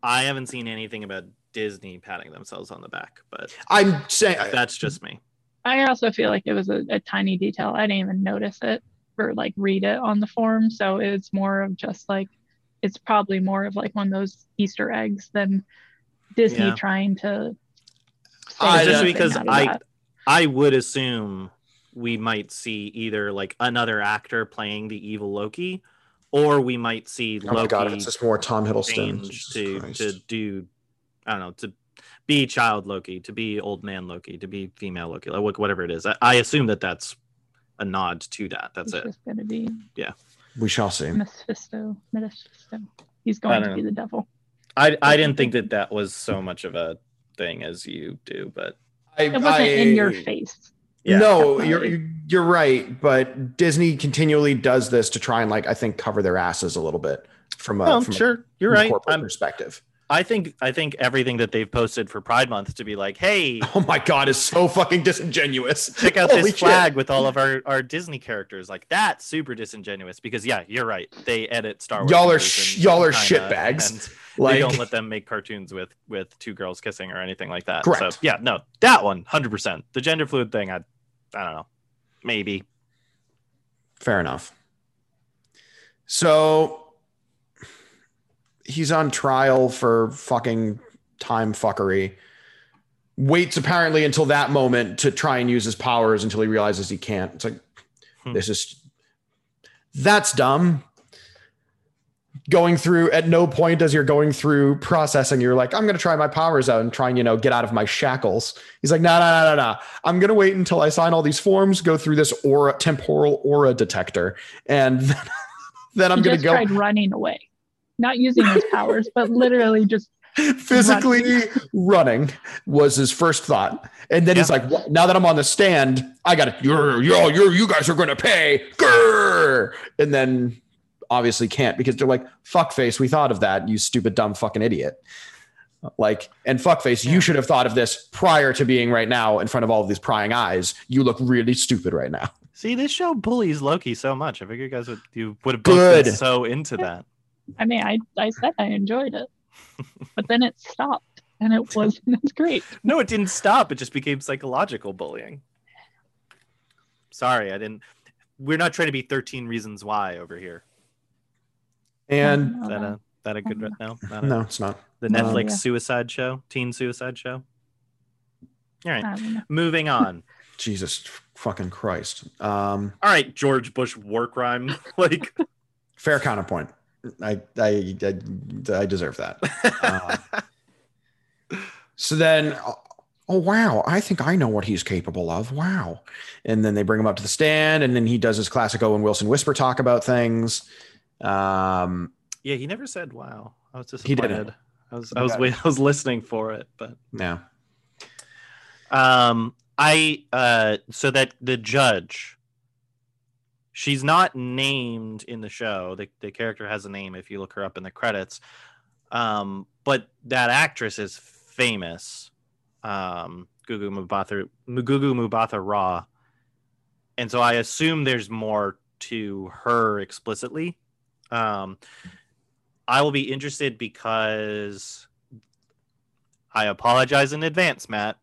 I haven't seen anything about Disney patting themselves on the back, but I'm saying that's just me. I also feel like it was a, a tiny detail. I didn't even notice it or like read it on the form. So it's more of just like it's probably more of like one of those Easter eggs than Disney Yeah. trying to. Say I- uh, just because I that. I would assume we might see either like another actor playing the evil Loki, or we might see oh my Loki god, it's just more Tom Hiddleston. to Christ. to do I don't know to be child Loki, to be old man Loki, to be female Loki, like whatever it is. I, I assume that that's a nod to that. That's It's it. just going to be yeah. we shall see. Mephisto. Mephisto. He's going don't to be the devil. I I didn't think that that was so much of a thing as you do, but I, It wasn't in your face. Yeah, no, <laughs> definitely. you're you're right, but Disney continually does this to try and like I think cover their asses a little bit from a, well, from a- you're from right. corporate I'm, perspective. I think I think everything that they've posted for Pride Month to be like, hey, <laughs> Oh my god, is so fucking disingenuous. check out Holy this shit. flag with all of our, our Disney characters. Like that's super disingenuous because yeah, you're right. They edit Star Wars. Y'all are sh- y'all are shitbags. Like <laughs> they don't let them make cartoons with with two girls kissing or anything like that. Correct. So yeah, no, that one, hundred percent. The gender fluid thing, I I don't know, maybe. Fair enough. So he's on trial for fucking time fuckery. Waits apparently until that moment to try and use his powers until he realizes he can't. It's like Hmm. this is that's dumb. Going through at no point as you're going through processing, you're like, I'm gonna try my powers out and try and you know get out of my shackles. He's like, no, no, no, no, no. I'm gonna wait until I sign all these forms, go through this aura temporal aura detector, and <laughs> then, then I'm he gonna just go tried running away, not using his powers, but literally just <laughs> physically running was his first thought. And then he's like, "What- now that I'm on the stand, I got to, you're, you're, you're, you guys are going to pay. Grr! And then obviously can't because they're like, fuckface, we thought of that, you stupid, dumb fucking idiot. Like, and fuckface, you should have thought of this prior to being right now in front of all of these prying eyes. You look really stupid right now. See, this show bullies Loki so much. I figure you guys would you would have both been so into that. I mean, I, I said I enjoyed it, but then it stopped and it wasn't as great. <laughs> No, it didn't stop. It just became psychological bullying. Sorry, I didn't. We're not trying to be 13 Reasons Why over here. And Is that a that a good no? A- no, it's not. the no. Netflix Yeah. suicide show, teen suicide show. All right, I don't know. moving on. <laughs> Jesus fucking Christ. Um, All right, George Bush war crime. <laughs> Like, fair counterpoint. I, I, I, I deserve that. Uh, So then, oh wow, I think I know what he's capable of. Wow. And then they bring him up to the stand, and then he does his classic Owen Wilson whisper talk about things. Um, yeah, he never said wow. I was He didn't. I was I was wait, I was listening for it, but yeah. Um, I uh, so that the judge, she's not named in the show. The the character has a name if you look her up in the credits. Um, but that actress is famous. Um, Gugu Mbatha Gugu Mbatha-Raw, and so I assume there's more to her explicitly. Um, I will be interested because I apologize in advance, Matt.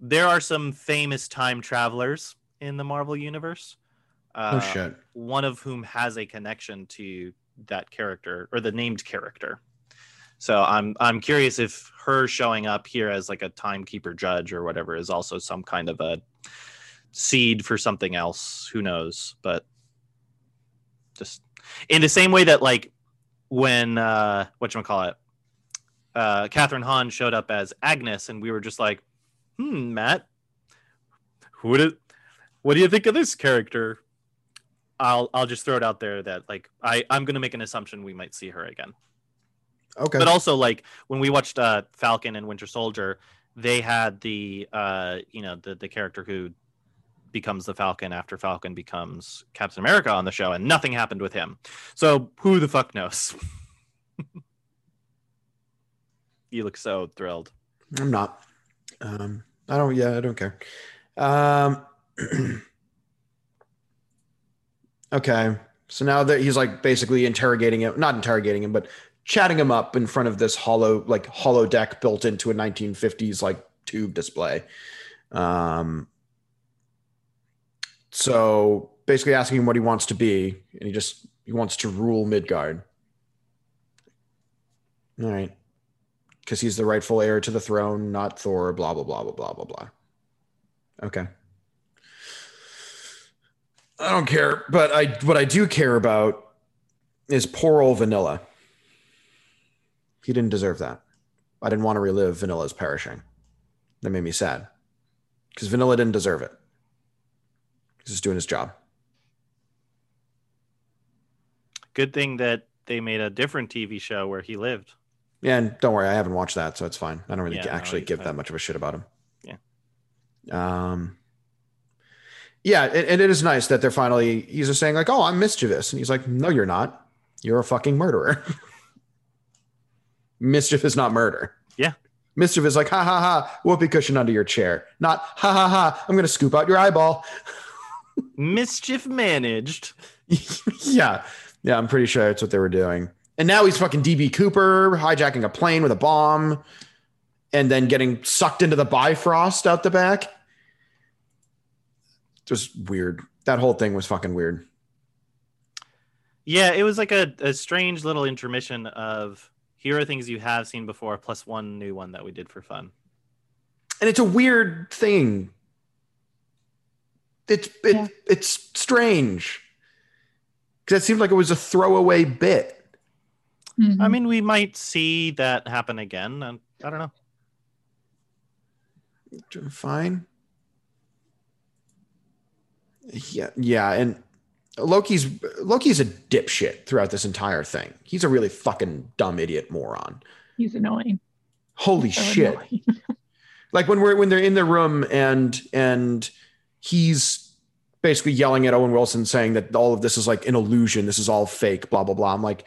There are some famous time travelers in the Marvel universe. Uh, oh shit. One of whom has a connection to that character or the named character. So I'm I'm curious if her showing up here as like a timekeeper judge or whatever is also some kind of a seed for something else. Who knows? But just in the same way that like when uh what you call it uh Kathryn Hahn showed up as Agnes and we were just like, hmm, Matt, who did what do you think of this character? I'll I'll just throw it out there that like I I'm gonna make an assumption we might see her again. Okay. But also like when we watched uh Falcon and Winter Soldier, they had the uh you know the the character who becomes the Falcon after Falcon becomes Captain America on the show, and nothing happened with him. So who the fuck knows? <laughs> you look so thrilled. I'm not. Um, I don't. Yeah, I don't care. Um, <clears throat> okay. So now that he's like basically interrogating him, not interrogating him, but chatting him up in front of this hollow, like holodeck built into a 1950s like tube display. Um, so basically asking him what he wants to be, and he just he wants to rule Midgard. All right because he's the rightful heir to the throne, not Thor, blah, blah, blah, blah, blah, blah, blah. Okay. I don't care, but I what I do care about is poor old Vanilla. He didn't deserve that. I didn't want to relive Vanilla's perishing. That made me sad. Because Vanilla didn't deserve it. He's just doing his job. Good thing that they made a different TV show where he lived. Yeah, and don't worry, I haven't watched that, so it's fine. I don't really Yeah, actually he's give fine. that much of a shit about him. Yeah. Um. Yeah, and, and it is nice that they're finally. He's just saying like, "Oh, I'm mischievous," and he's like, "No, you're not. You're a fucking murderer." <laughs> Mischief is not murder. Yeah. Mischief is like, ha ha ha, whoopee cushion under your chair. Not ha ha ha, I'm gonna scoop out your eyeball. <laughs> Mischief managed. <laughs> yeah. Yeah, I'm pretty sure that's what they were doing. And now he's fucking DB Cooper hijacking a plane with a bomb and then getting sucked into the Bifrost out the back. Just weird. That whole thing was fucking weird. Yeah, it was like a, a strange little intermission of here are things you have seen before, plus one new one that we did for fun. And it's a weird thing. It's it, Yeah. it's strange. Because it seemed like it was a throwaway bit. Mhm. I mean, we might see that happen again. And I don't know. fine. Yeah, yeah, and Loki's Loki's a dipshit throughout this entire thing. He's a really fucking dumb idiot moron. He's annoying. Holy So shit. annoying. <laughs> Like when we're when they're in the room and and he's basically yelling at Owen Wilson saying that all of this is like an illusion, this is all fake, blah blah blah. I'm like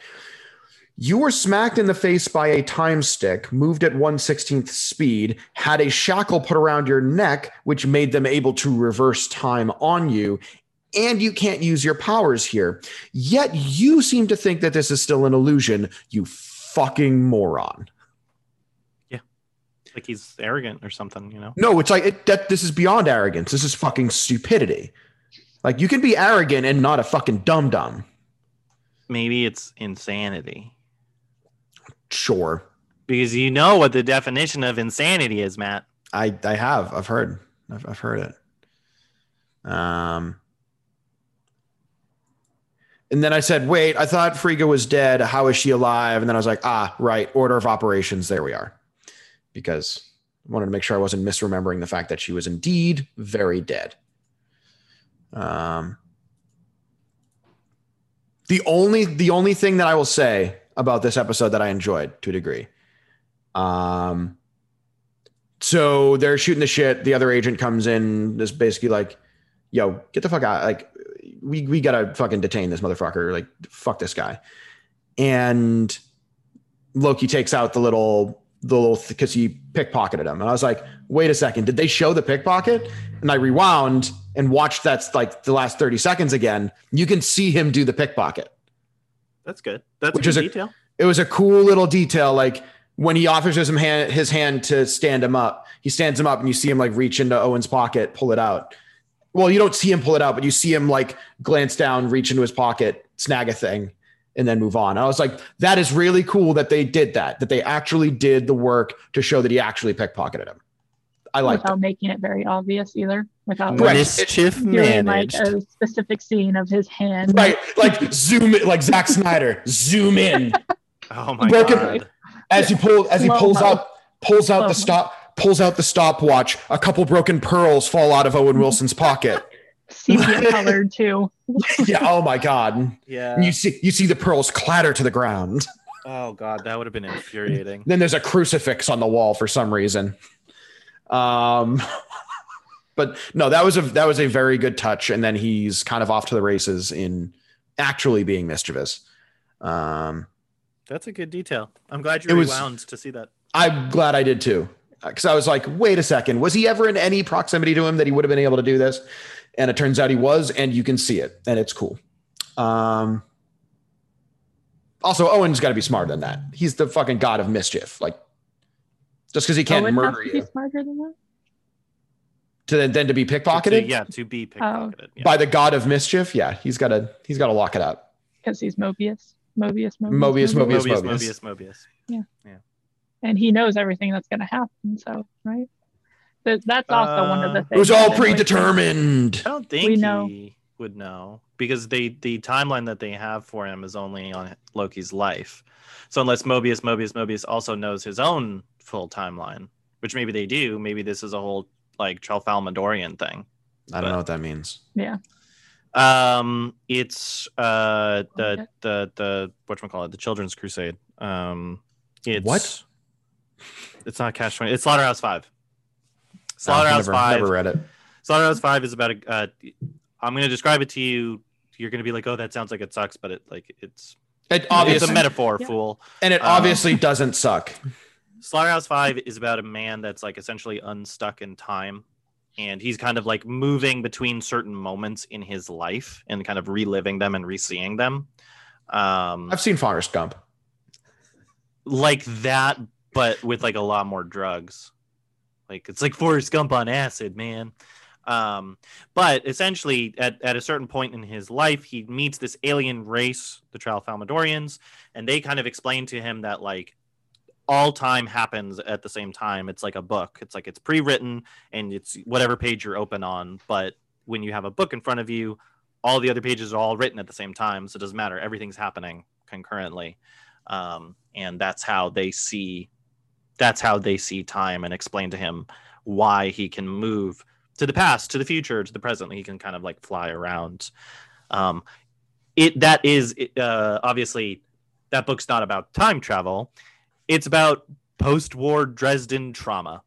you were smacked in the face by a time stick, moved at 116th speed, had a shackle put around your neck, which made them able to reverse time on you, and you can't use your powers here. Yet you seem to think that this is still an illusion, you fucking moron. Yeah. Like he's arrogant or something, you know? No, it's like it, that. This is beyond arrogance. This is fucking stupidity. Like you can be arrogant and not a fucking dum dum. Maybe it's insanity. Sure, Because you know what the definition of insanity is, Matt. I I have. I've heard. I've, I've heard it. Um. And then I said, "Wait, I thought Frigga was dead. How is she alive?" And then I was like, "Ah, right. Order of operations. There we are." Because I wanted to make sure I wasn't misremembering the fact that she was indeed very dead. Um. The only the only thing that I will say about this episode that I enjoyed to a degree, um, so they're shooting the shit. The other agent comes in, is basically like, "Yo, get the fuck out! Like, we we gotta fucking detain this motherfucker. Like, fuck this guy." And Loki takes out the little the little because he pickpocketed him, and I was like, "Wait a second, did they show the pickpocket?" And I rewound and watched that's like the last thirty seconds again. You can see him do the pickpocket. That's good. That's Which is a- detail. it was a cool little detail like when he offers his hand his hand to stand him up he stands him up and you see him like reach into owen's pocket pull it out well you don't see him pull it out but you see him like glance down reach into his pocket snag a thing and then move on i was like that is really cool that they did that that they actually did the work to show that he actually pickpocketed him i like without making it very obvious either. Without Right. like, Mischief doing like a specific scene of his hand. right like zoom in like Zack snyder zoom in <laughs> oh my broken- god. as he pull as he pulls Slow-mo. out pulls out the Slow-mo. stop pulls out the stopwatch a couple broken pearls fall out of owen wilson's pocket sepia <laughs> colored too. <laughs> yeah oh my god Yeah. and you see you see the pearls clatter to the ground Oh god, that would have been infuriating. then there's a crucifix on the wall for some reason um but no that was a that was a very good touch and then he's kind of off to the races in actually being mischievous um That's a good detail. I'm glad you It was- to see that. I'm glad I did too. Because I was like, wait a second, was he ever in any proximity to him that he would have been able to do this? And it turns out he was, and you can see it, and it's cool. Um, also, Owen's got to be smarter than that. He's the fucking god of mischief. Like, just because he can't Owen murder to be you, smarter than that. to then, then to be To- pickpocketed yeah, to be pickpocketed. Yeah. by the god of mischief. Yeah, he's got to he's got to lock it up. because he's Mobius. Mobius, Mobius, Mobius, Mobius, Mobius. Mobius, Mobius. and he knows everything that's going to happen. So, right? That, that's also one of the Uh, things. It was all predetermined. I don't think We know. he would know because they the timeline that they have for him is only on Loki's life. So unless Mobius, Mobius, Mobius also knows his own full timeline, which maybe they do, maybe this is a whole like Tralfamadorian thing. I don't know what that means. Yeah. Um, it's uh the Okay. the the what call it the Children's Crusade. Um, it's What? It's not Catch Twenty. It's Slaughterhouse Five. I've Slaughterhouse never, Five. never read it. Slaughterhouse Five is about a. Uh, I'm going to describe it to you. You're going to be like, "Oh, that sounds like it sucks," but it like it's It it's obviously, a metaphor, Yeah. fool. and it um, obviously doesn't suck. Slaughterhouse Five is about a man that's like essentially unstuck in time, and he's kind of like moving between certain moments in his life and kind of reliving them and re-seeing them, um, I've seen Forrest Gump. like that, but with like a lot more drugs. Like it's like Forrest Gump on acid, man. Um, but essentially, at, at a certain point in his life, he meets this alien race, the Tralfamadorians, and they kind of explain to him that like all time happens at the same time. It's like a book. It's like it's pre-written and it's whatever page you're open on. But when you have a book in front of you, all the other pages are all written at the same time, so it doesn't matter. Everything's happening concurrently, um, and that's how they see. That's how they see time and explain to him why he can move to the past, to the future, to the present. He can kind of like fly around. Um, it that is uh, obviously that book's not about time travel. It's about post-war Dresden trauma.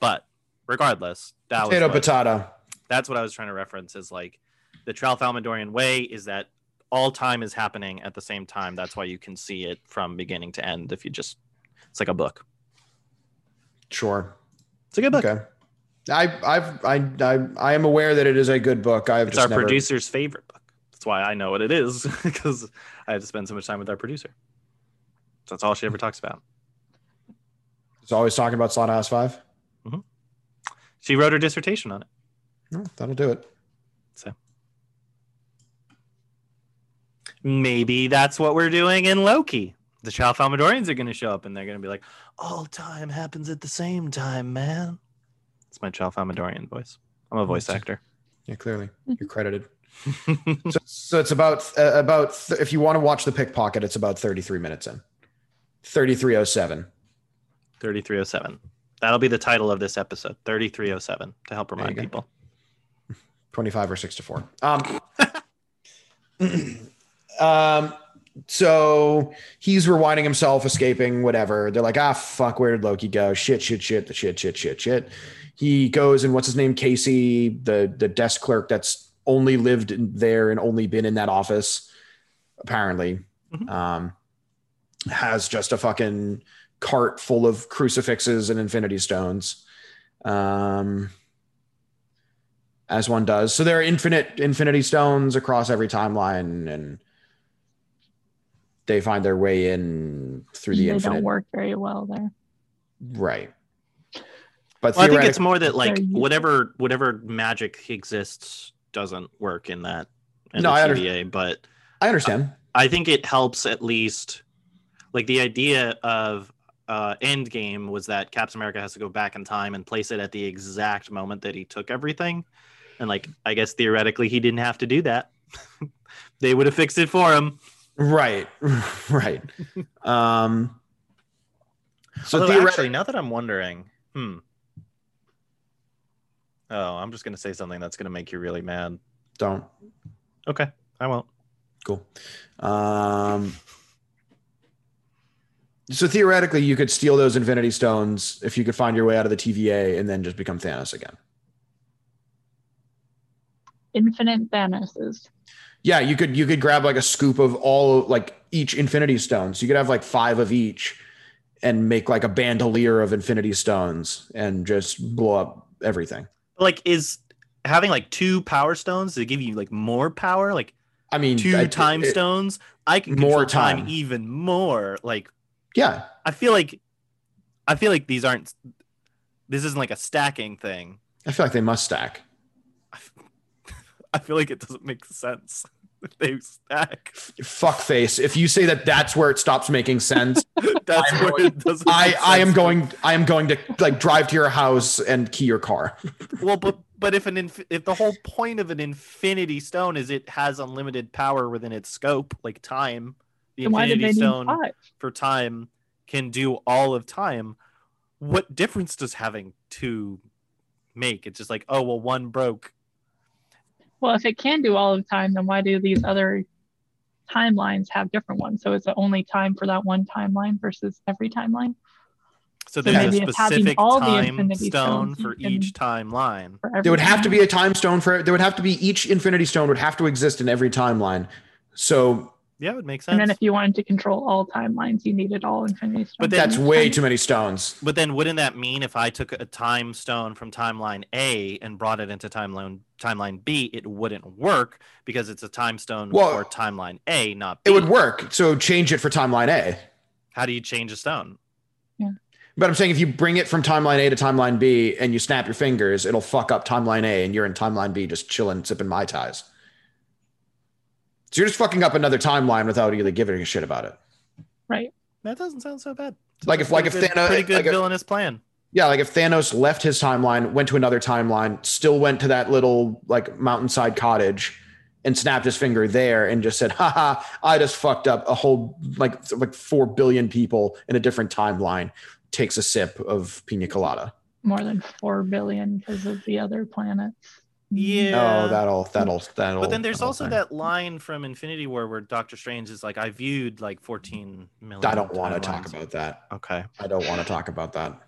But regardless, that was Potato, what- potato. that's what I was trying to reference. Is like the Tralfamadorian way is that all time is happening at the same time. That's why you can see it from beginning to end. If you just, it's like a book. Sure. It's a good book. Okay. I I've I I I am aware that it is a good book. I've It's just our never, producer's favorite book. That's why I know what it is <laughs> because I had to spend so much time with our producer. That's all she ever talks about. It's always talking about Slaughterhouse Five. She wrote her dissertation on it. No, that'll do it. So maybe that's what we're doing in Loki. The Tralfamadorians are going to show up and they're going to be like, all time happens at the same time, man. It's my Tralfamadorian voice. I'm a voice actor. Yeah, clearly Mhm. you're credited. <laughs> So, so it's about uh, about th- if you want to watch the pickpocket, it's about 33 minutes in. 3307. 3307. That'll be the title of this episode 3307 to help remind people. 25 or 6 to 4. Um, <clears throat> um so he's rewinding himself, escaping, whatever. They're like, ah, fuck, where did Loki go? Shit, shit, shit, the shit, shit, shit, shit. He goes and what's his name? Casey, the the desk clerk that's only lived in there and only been in that office, apparently, Mhm. um, has just a fucking cart full of crucifixes and infinity stones. Um, as one does. So there are infinite infinity stones across every timeline, and they find their way in through the they infinite. don't work very well there. Right. But Well, I think it's more that like whatever whatever magic exists doesn't work in that in No, the I under- but I understand. I think it helps at least like the idea of uh end game was that Captain America has to go back in time and place it at the exact moment that he took everything. And like I guess theoretically he didn't have to do that. <laughs> they would have fixed it for him. Right. <laughs> right. <laughs> um so Although, theoretically actually, now that I'm wondering, hmm. Oh, I'm just gonna say something that's gonna make you really mad. don't Okay, I won't. cool. Um so theoretically you could steal those infinity stones if you could find your way out of the TVA and then just become Thanos again. Infinite Thanoses. Yeah, you could you could grab like a scoop of all like each infinity stones. You could have like five of each and make like a bandolier of infinity stones and just blow up everything. Like, is having like two power stones to give you like more power, like I mean, two I- time it- stones? I can More time. time. even more. Like, Yeah, I feel like, I feel like these aren't. This isn't like a stacking thing. I feel like they must stack. <laughs> I feel like it doesn't make sense. <laughs> if They stack. Fuck face. If you say that that's where it stops making sense, <laughs> That's I'm where going- it doesn't. I I am going I am going to like drive to your house and key your car. Well, but but if an inf- if the whole point of an infinity stone is it has unlimited power within its scope, like time, the Then why did they infinity stone five? for time can do all of time. What difference does having two make? It's just like, oh well, one broke. Well, if it can do all of time, then why do these other timelines have different ones? So it's it only time for that one timeline versus every timeline So So there's a maybe it's having specific all the time infinity stone stones for each timeline. for There would have to be a time stone for there would have to be each infinity stone would have to exist in every timeline. So Yeah, it would make sense. And then if you wanted to control all timelines, you needed all infinity stones. But then- that's way too many stones. But then wouldn't that mean if I took a time stone from timeline A and brought it into timeline timeline B, it wouldn't work because it's a time stone Well, for timeline A, not B. It would work. So change it for timeline A. How do you change a stone? Yeah. But I'm saying if you bring it from timeline A to timeline B and you snap your fingers, it'll fuck up timeline A and you're in timeline B just chilling, sipping Mai Tais. So you're just fucking up another timeline without really giving a shit about it. right. That doesn't sound so bad. Like if- like if good- Thanos- pretty good like if- plan. Yeah, like if Thanos left his timeline, went to another timeline, still went to that little like mountainside cottage and snapped his finger there and just said, haha, I just fucked up a whole like like four billion people in a different timeline. Takes a sip of pina colada. More than four billion because of the other planets. Yeah. Oh, that'll that'll that'll. But then there's also thing. that line from Infinity War where Doctor Strange is like, I viewed like 14 million. I don't want to talk about that. Okay. I don't want to talk about that.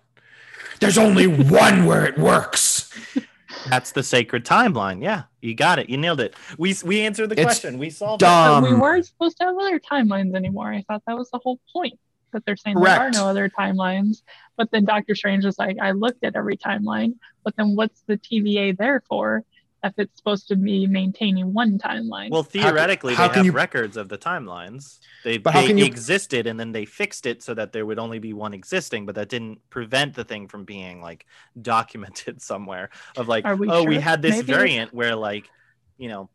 There's only one where it works. <laughs> That's the sacred timeline. Yeah, you got it. You nailed it. We we answered the It's question. We solved dumb. But we Um, weren't supposed to have other timelines anymore. I thought that was the whole point. That they're saying there are no other timelines. But then Doctor Strange was like, I looked at every timeline, but then what's the TVA there for if it's supposed to be maintaining one timeline? Well, theoretically, how they can have you- records of the timelines. They, But they you- existed and then they fixed it so that there would only be one existing, but that didn't prevent the thing from being like <laughs> documented somewhere. Of like, we oh, we had this Maybe- variant where like, you know,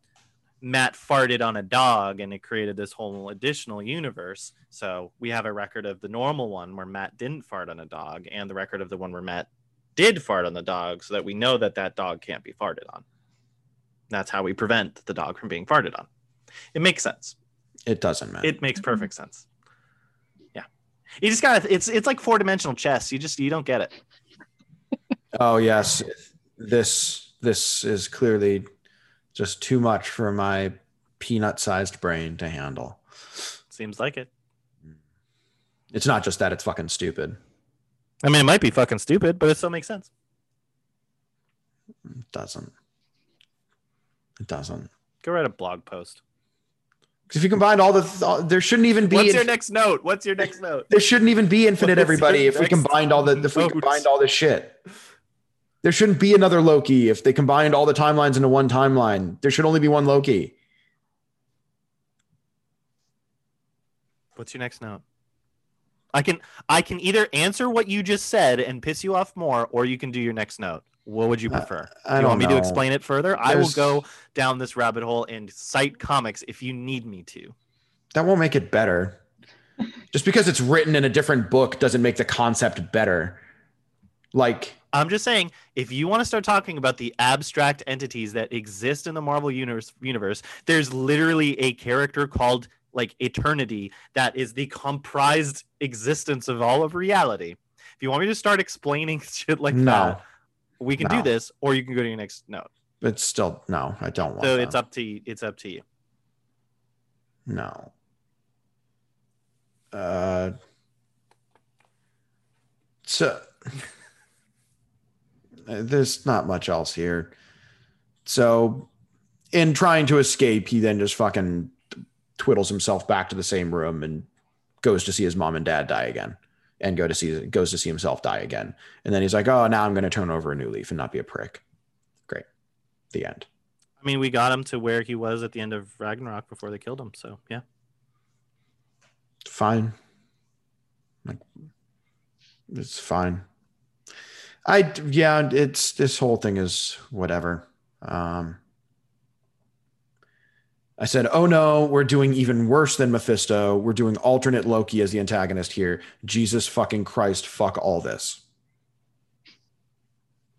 Matt farted on a dog and it created this whole additional universe. So we have a record of the normal one where Matt didn't fart on a dog and the record of the one where Matt did fart on the dog so that we know that that dog can't be farted on. That's how we prevent the dog from being farted on. It makes sense. It doesn't, man. It makes perfect sense. Yeah. You just got to it's it's like four-dimensional chess. You just you don't get it. <laughs> Oh yes, this this is clearly just too much for my peanut-sized brain to handle. Seems like it. Mm. It's not just that; it's fucking stupid. I mean, it might be fucking stupid, but it still makes sense. It doesn't. It doesn't. Go write a blog post. 'Cause if you combined all the, th- there shouldn't even be. What's inf- your next note? What's your next note? there shouldn't even be infinite everybody if we next combined all the if we note? combined all this shit. There shouldn't be another Loki if they combined all the timelines into one timeline. There should only be one Loki. What's your next note? I can I can either answer what you just said and piss you off more, or you can do your next note. What would you Uh, prefer? I do you don't want me to explain it further? I will go down this rabbit hole and cite comics if you need me to. That won't make it better. Just because it's written in a different book doesn't make the concept better. Like, I'm just saying, if you want to start talking about the abstract entities that exist in the Marvel universe, universe, there's literally a character called like Eternity that is the comprised existence of all of reality. If you want me to start explaining <laughs> shit like No. that, we can No. do this, or you can go to your next note. it's still no, I don't want So that. it's up to you. It's up to you. No. Uh, so <laughs> there's not much else here. So, in trying to escape, he then just fucking twiddles himself back to the same room and goes to see his mom and dad die again, and go to see goes to see himself die again. And then he's like, "Oh, now I'm going to turn over a new leaf and not be a prick." Great. The end. I mean, we got him to where he was at the end of Ragnarok before they killed him. So yeah, fine. Like, it's fine. I yeah, it's this whole thing is whatever. Um, I said, "Oh no, we're doing even worse than Mephisto. We're doing alternate Loki as the antagonist here. Jesus fucking Christ, fuck all this."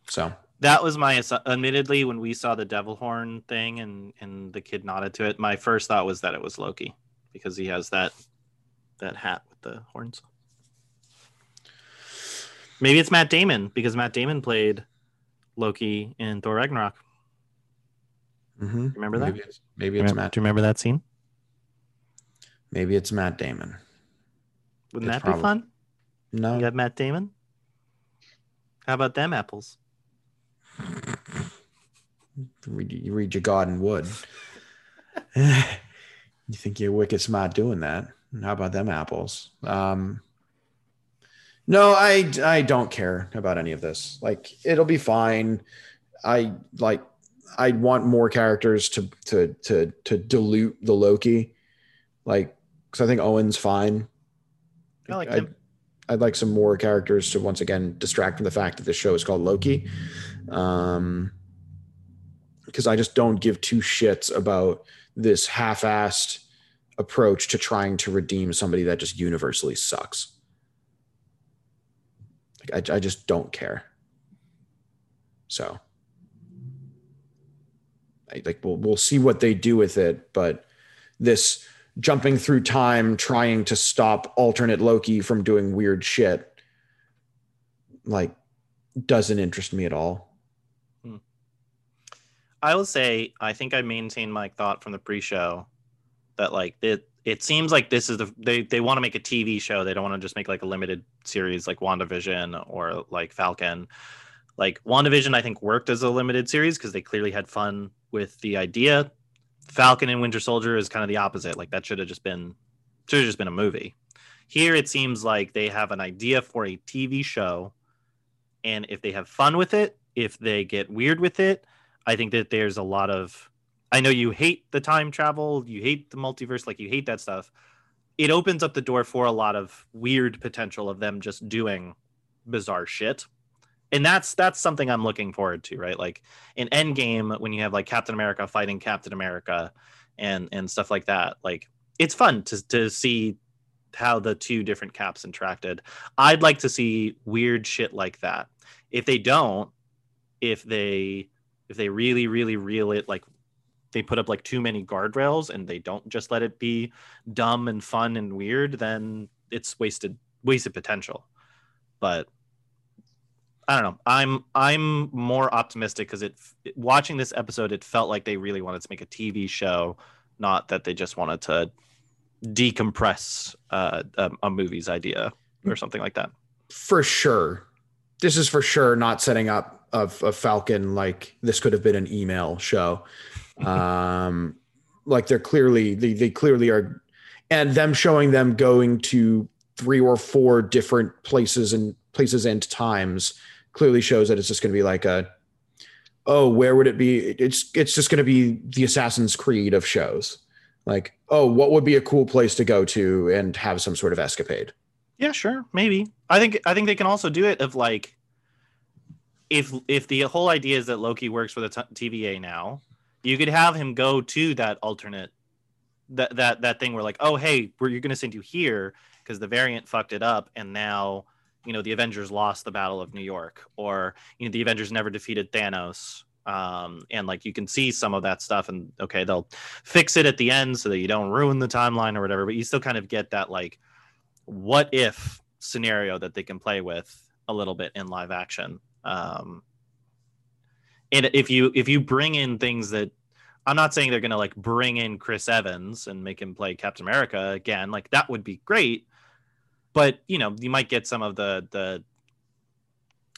So that was my admittedly when we saw the devil horn thing and and the kid nodded to it. My first thought was that it was Loki because he has that that hat with the horns. Maybe it's Matt Damon because Matt Damon played Loki in Thor Ragnarok. Mhm. Remember that? maybe it's, maybe it's Remember- Matt. Do you remember that scene? Maybe it's Matt Damon. Wouldn't It's that probably- be fun? No, You have Matt Damon. How about them apples? read, you read your Gordon Wood. <laughs> you think you're wicked smart doing that? How about them apples? Um, no, I I don't care about any of this. Like it'll be fine. I like I want more characters to to to to dilute the Loki, like because I think Owen's fine. I like I'd, him. I'd like some more characters to once again distract from the fact that this show is called Loki. Um, because I just don't give two shits about this half-assed approach to trying to redeem somebody that just universally sucks. Like, I, I just don't care. So, like we'll we'll see what they do with it, but this jumping through time trying to stop alternate Loki from doing weird shit like doesn't interest me at all. Hmm. I will say I think I maintain my thought from the pre-show that like it it seems like this is the they they want to make a TV show. They don't want to just make like a limited series like WandaVision or like Falcon. Like WandaVision I think worked as a limited series because they clearly had fun with the idea. Falcon and Winter Soldier is kind of the opposite. Like that should have just been should have just been a movie. Here it seems like they have an idea for a TV show and if they have fun with it, if they get weird with it, I think that there's a lot of I know you hate the time travel, you hate the multiverse, like you hate that stuff. It opens up the door for a lot of weird potential of them just doing bizarre shit. And that's that's something I'm looking forward to, right? Like in Endgame when you have like Captain America fighting Captain America and and stuff like that. Like it's fun to to see how the two different caps interacted. I'd like to see weird shit like that. If they don't, if they if they really really reel it like they put up like too many guardrails and they don't just let it be dumb and fun and weird then it's wasted wasted potential but i don't know i'm i'm more optimistic because it watching this episode it felt like they really wanted to make a tv show not that they just wanted to decompress uh, a, a movie's idea or something like that. for sure. This is for sure not setting up of a Falcon like this could have been an email show. <laughs> Um, like they're clearly they, they clearly are, and them showing them going to three or four different places and places and times clearly shows that it's just going to be like a oh where would it be? It's it's just going to be the assassin's creed of shows. Like oh what would be a cool place to go to and have some sort of escapade? Yeah, sure, maybe. I think I think they can also do it of like if if the whole idea is that Loki works for the t- TVA now, you could have him go to that alternate that that that thing where like, oh hey, we're you're gonna send you here because the variant fucked it up, and now you know the Avengers lost the Battle of New York, or you know the Avengers never defeated Thanos. Um, and like you can see some of that stuff, and okay, they'll fix it at the end so that you don't ruin the timeline or whatever. But you still kind of get that like what if scenario that they can play with a little bit in live action um and if you if you bring in things that i'm not saying they're going to like bring in chris evans and make him play captain america again like that would be great but you know you might get some of the the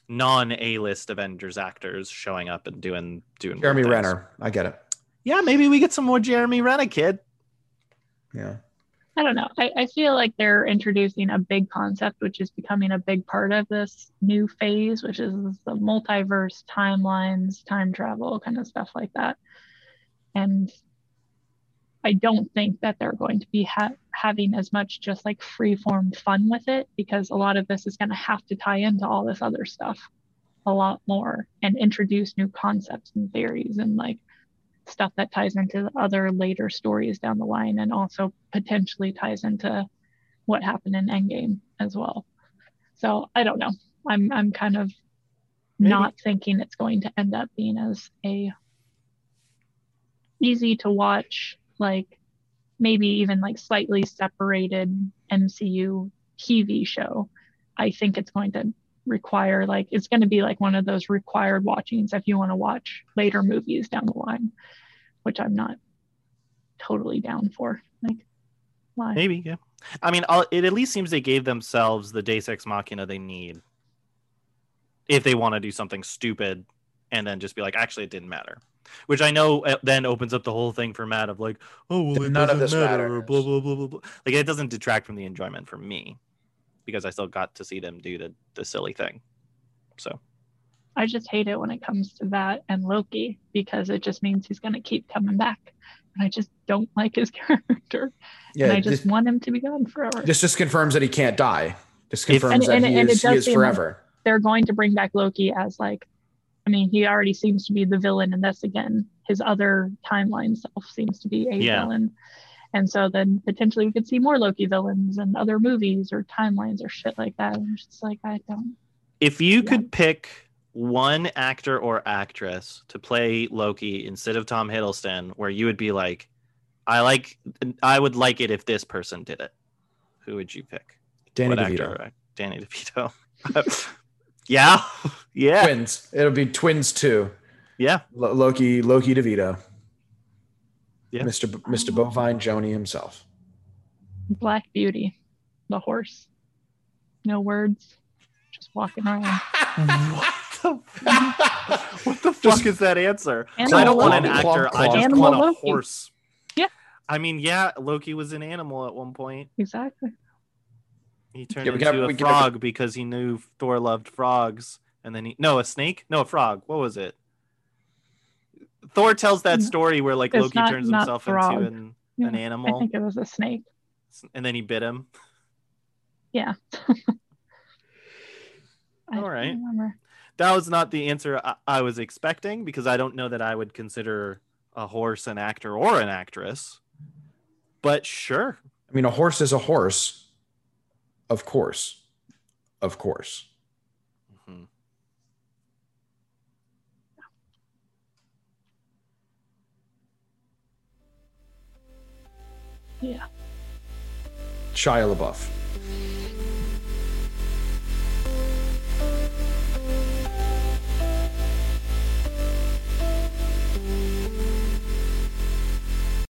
non a-list avengers actors showing up and doing doing jeremy renner. I get it. Yeah maybe we get some more jeremy renner kid. Yeah. I don't know. I, I feel like they're introducing a big concept, which is becoming a big part of this new phase, which is the multiverse, timelines, time travel, kind of stuff like that. And I don't think that they're going to be ha- having as much just like free form fun with it because a lot of this is going to have to tie into all this other stuff a lot more and introduce new concepts and theories and like stuff that ties into other later stories down the line and also potentially ties into what happened in Endgame as well. So I don't know. I'm I'm kind of Maybe. not thinking it's going to end up being as a easy to watch, like maybe even like slightly separated MCU TV show. I think it's going to require like it's going to be like one of those required watchings if you want to watch later movies down the line which i'm not totally down for like why Maybe, yeah. I mean, I'll, it at least seems they gave themselves the Deus Ex Machina they need if they want to do something stupid and then just be like, actually, it didn't matter. Which I know uh, then opens up the whole thing for Matt of like, oh, well, it None of doesn't this matter, or matters. blah blah blah blah blah. Like it doesn't detract from the enjoyment for me because I still got to see them do the the silly thing. So i just hate it when it comes to that and loki because it just means he's going to keep coming back and i just don't <laughs> like his character yeah and i just this, want him to be gone forever this just confirms that he can't die just If- confirms And- that and- he and it is, he does is seem like- forever they're going to bring back Loki as like, I mean, he already seems to be the villain in this again. His other timeline self seems to be a Yeah. villain. And so then potentially we could see more Loki villains and other movies or timelines or shit like that. And I'm just like, I don't. if you Yeah. could pick one actor or actress to play Loki instead of Tom Hiddleston, where you would be like, I like, I would like it if this person did it. Who would you pick? danny what devito actor? Danny <laughs> DeVito. Yeah, <laughs> yeah, twins it'll be twins too yeah. Lo- loki loki devito Yeah. mr B- mr bovine joni himself Black Beauty, the horse. No words, just walking around. what the fuck? what the fuck is that answer? Animal I don't want an actor. I just Animal want a Loki. horse. Yeah. I mean, yeah, Loki was an animal at one point. Exactly. He turned Yeah, into can have- a we can have- frog because he knew Thor loved frogs, and then he no a snake, no a frog. What was it? Thor tells that story where like it's Loki not- turns not himself frog. into an, Yeah, an I think it was a snake. and then he bit him. Yeah. <laughs> I All don't right. remember. That was not the answer I, I was expecting because I don't know that I would consider a horse an actor or an actress. But sure, i mean a horse is a horse of course of course Mhm. Yeah. shia labeouf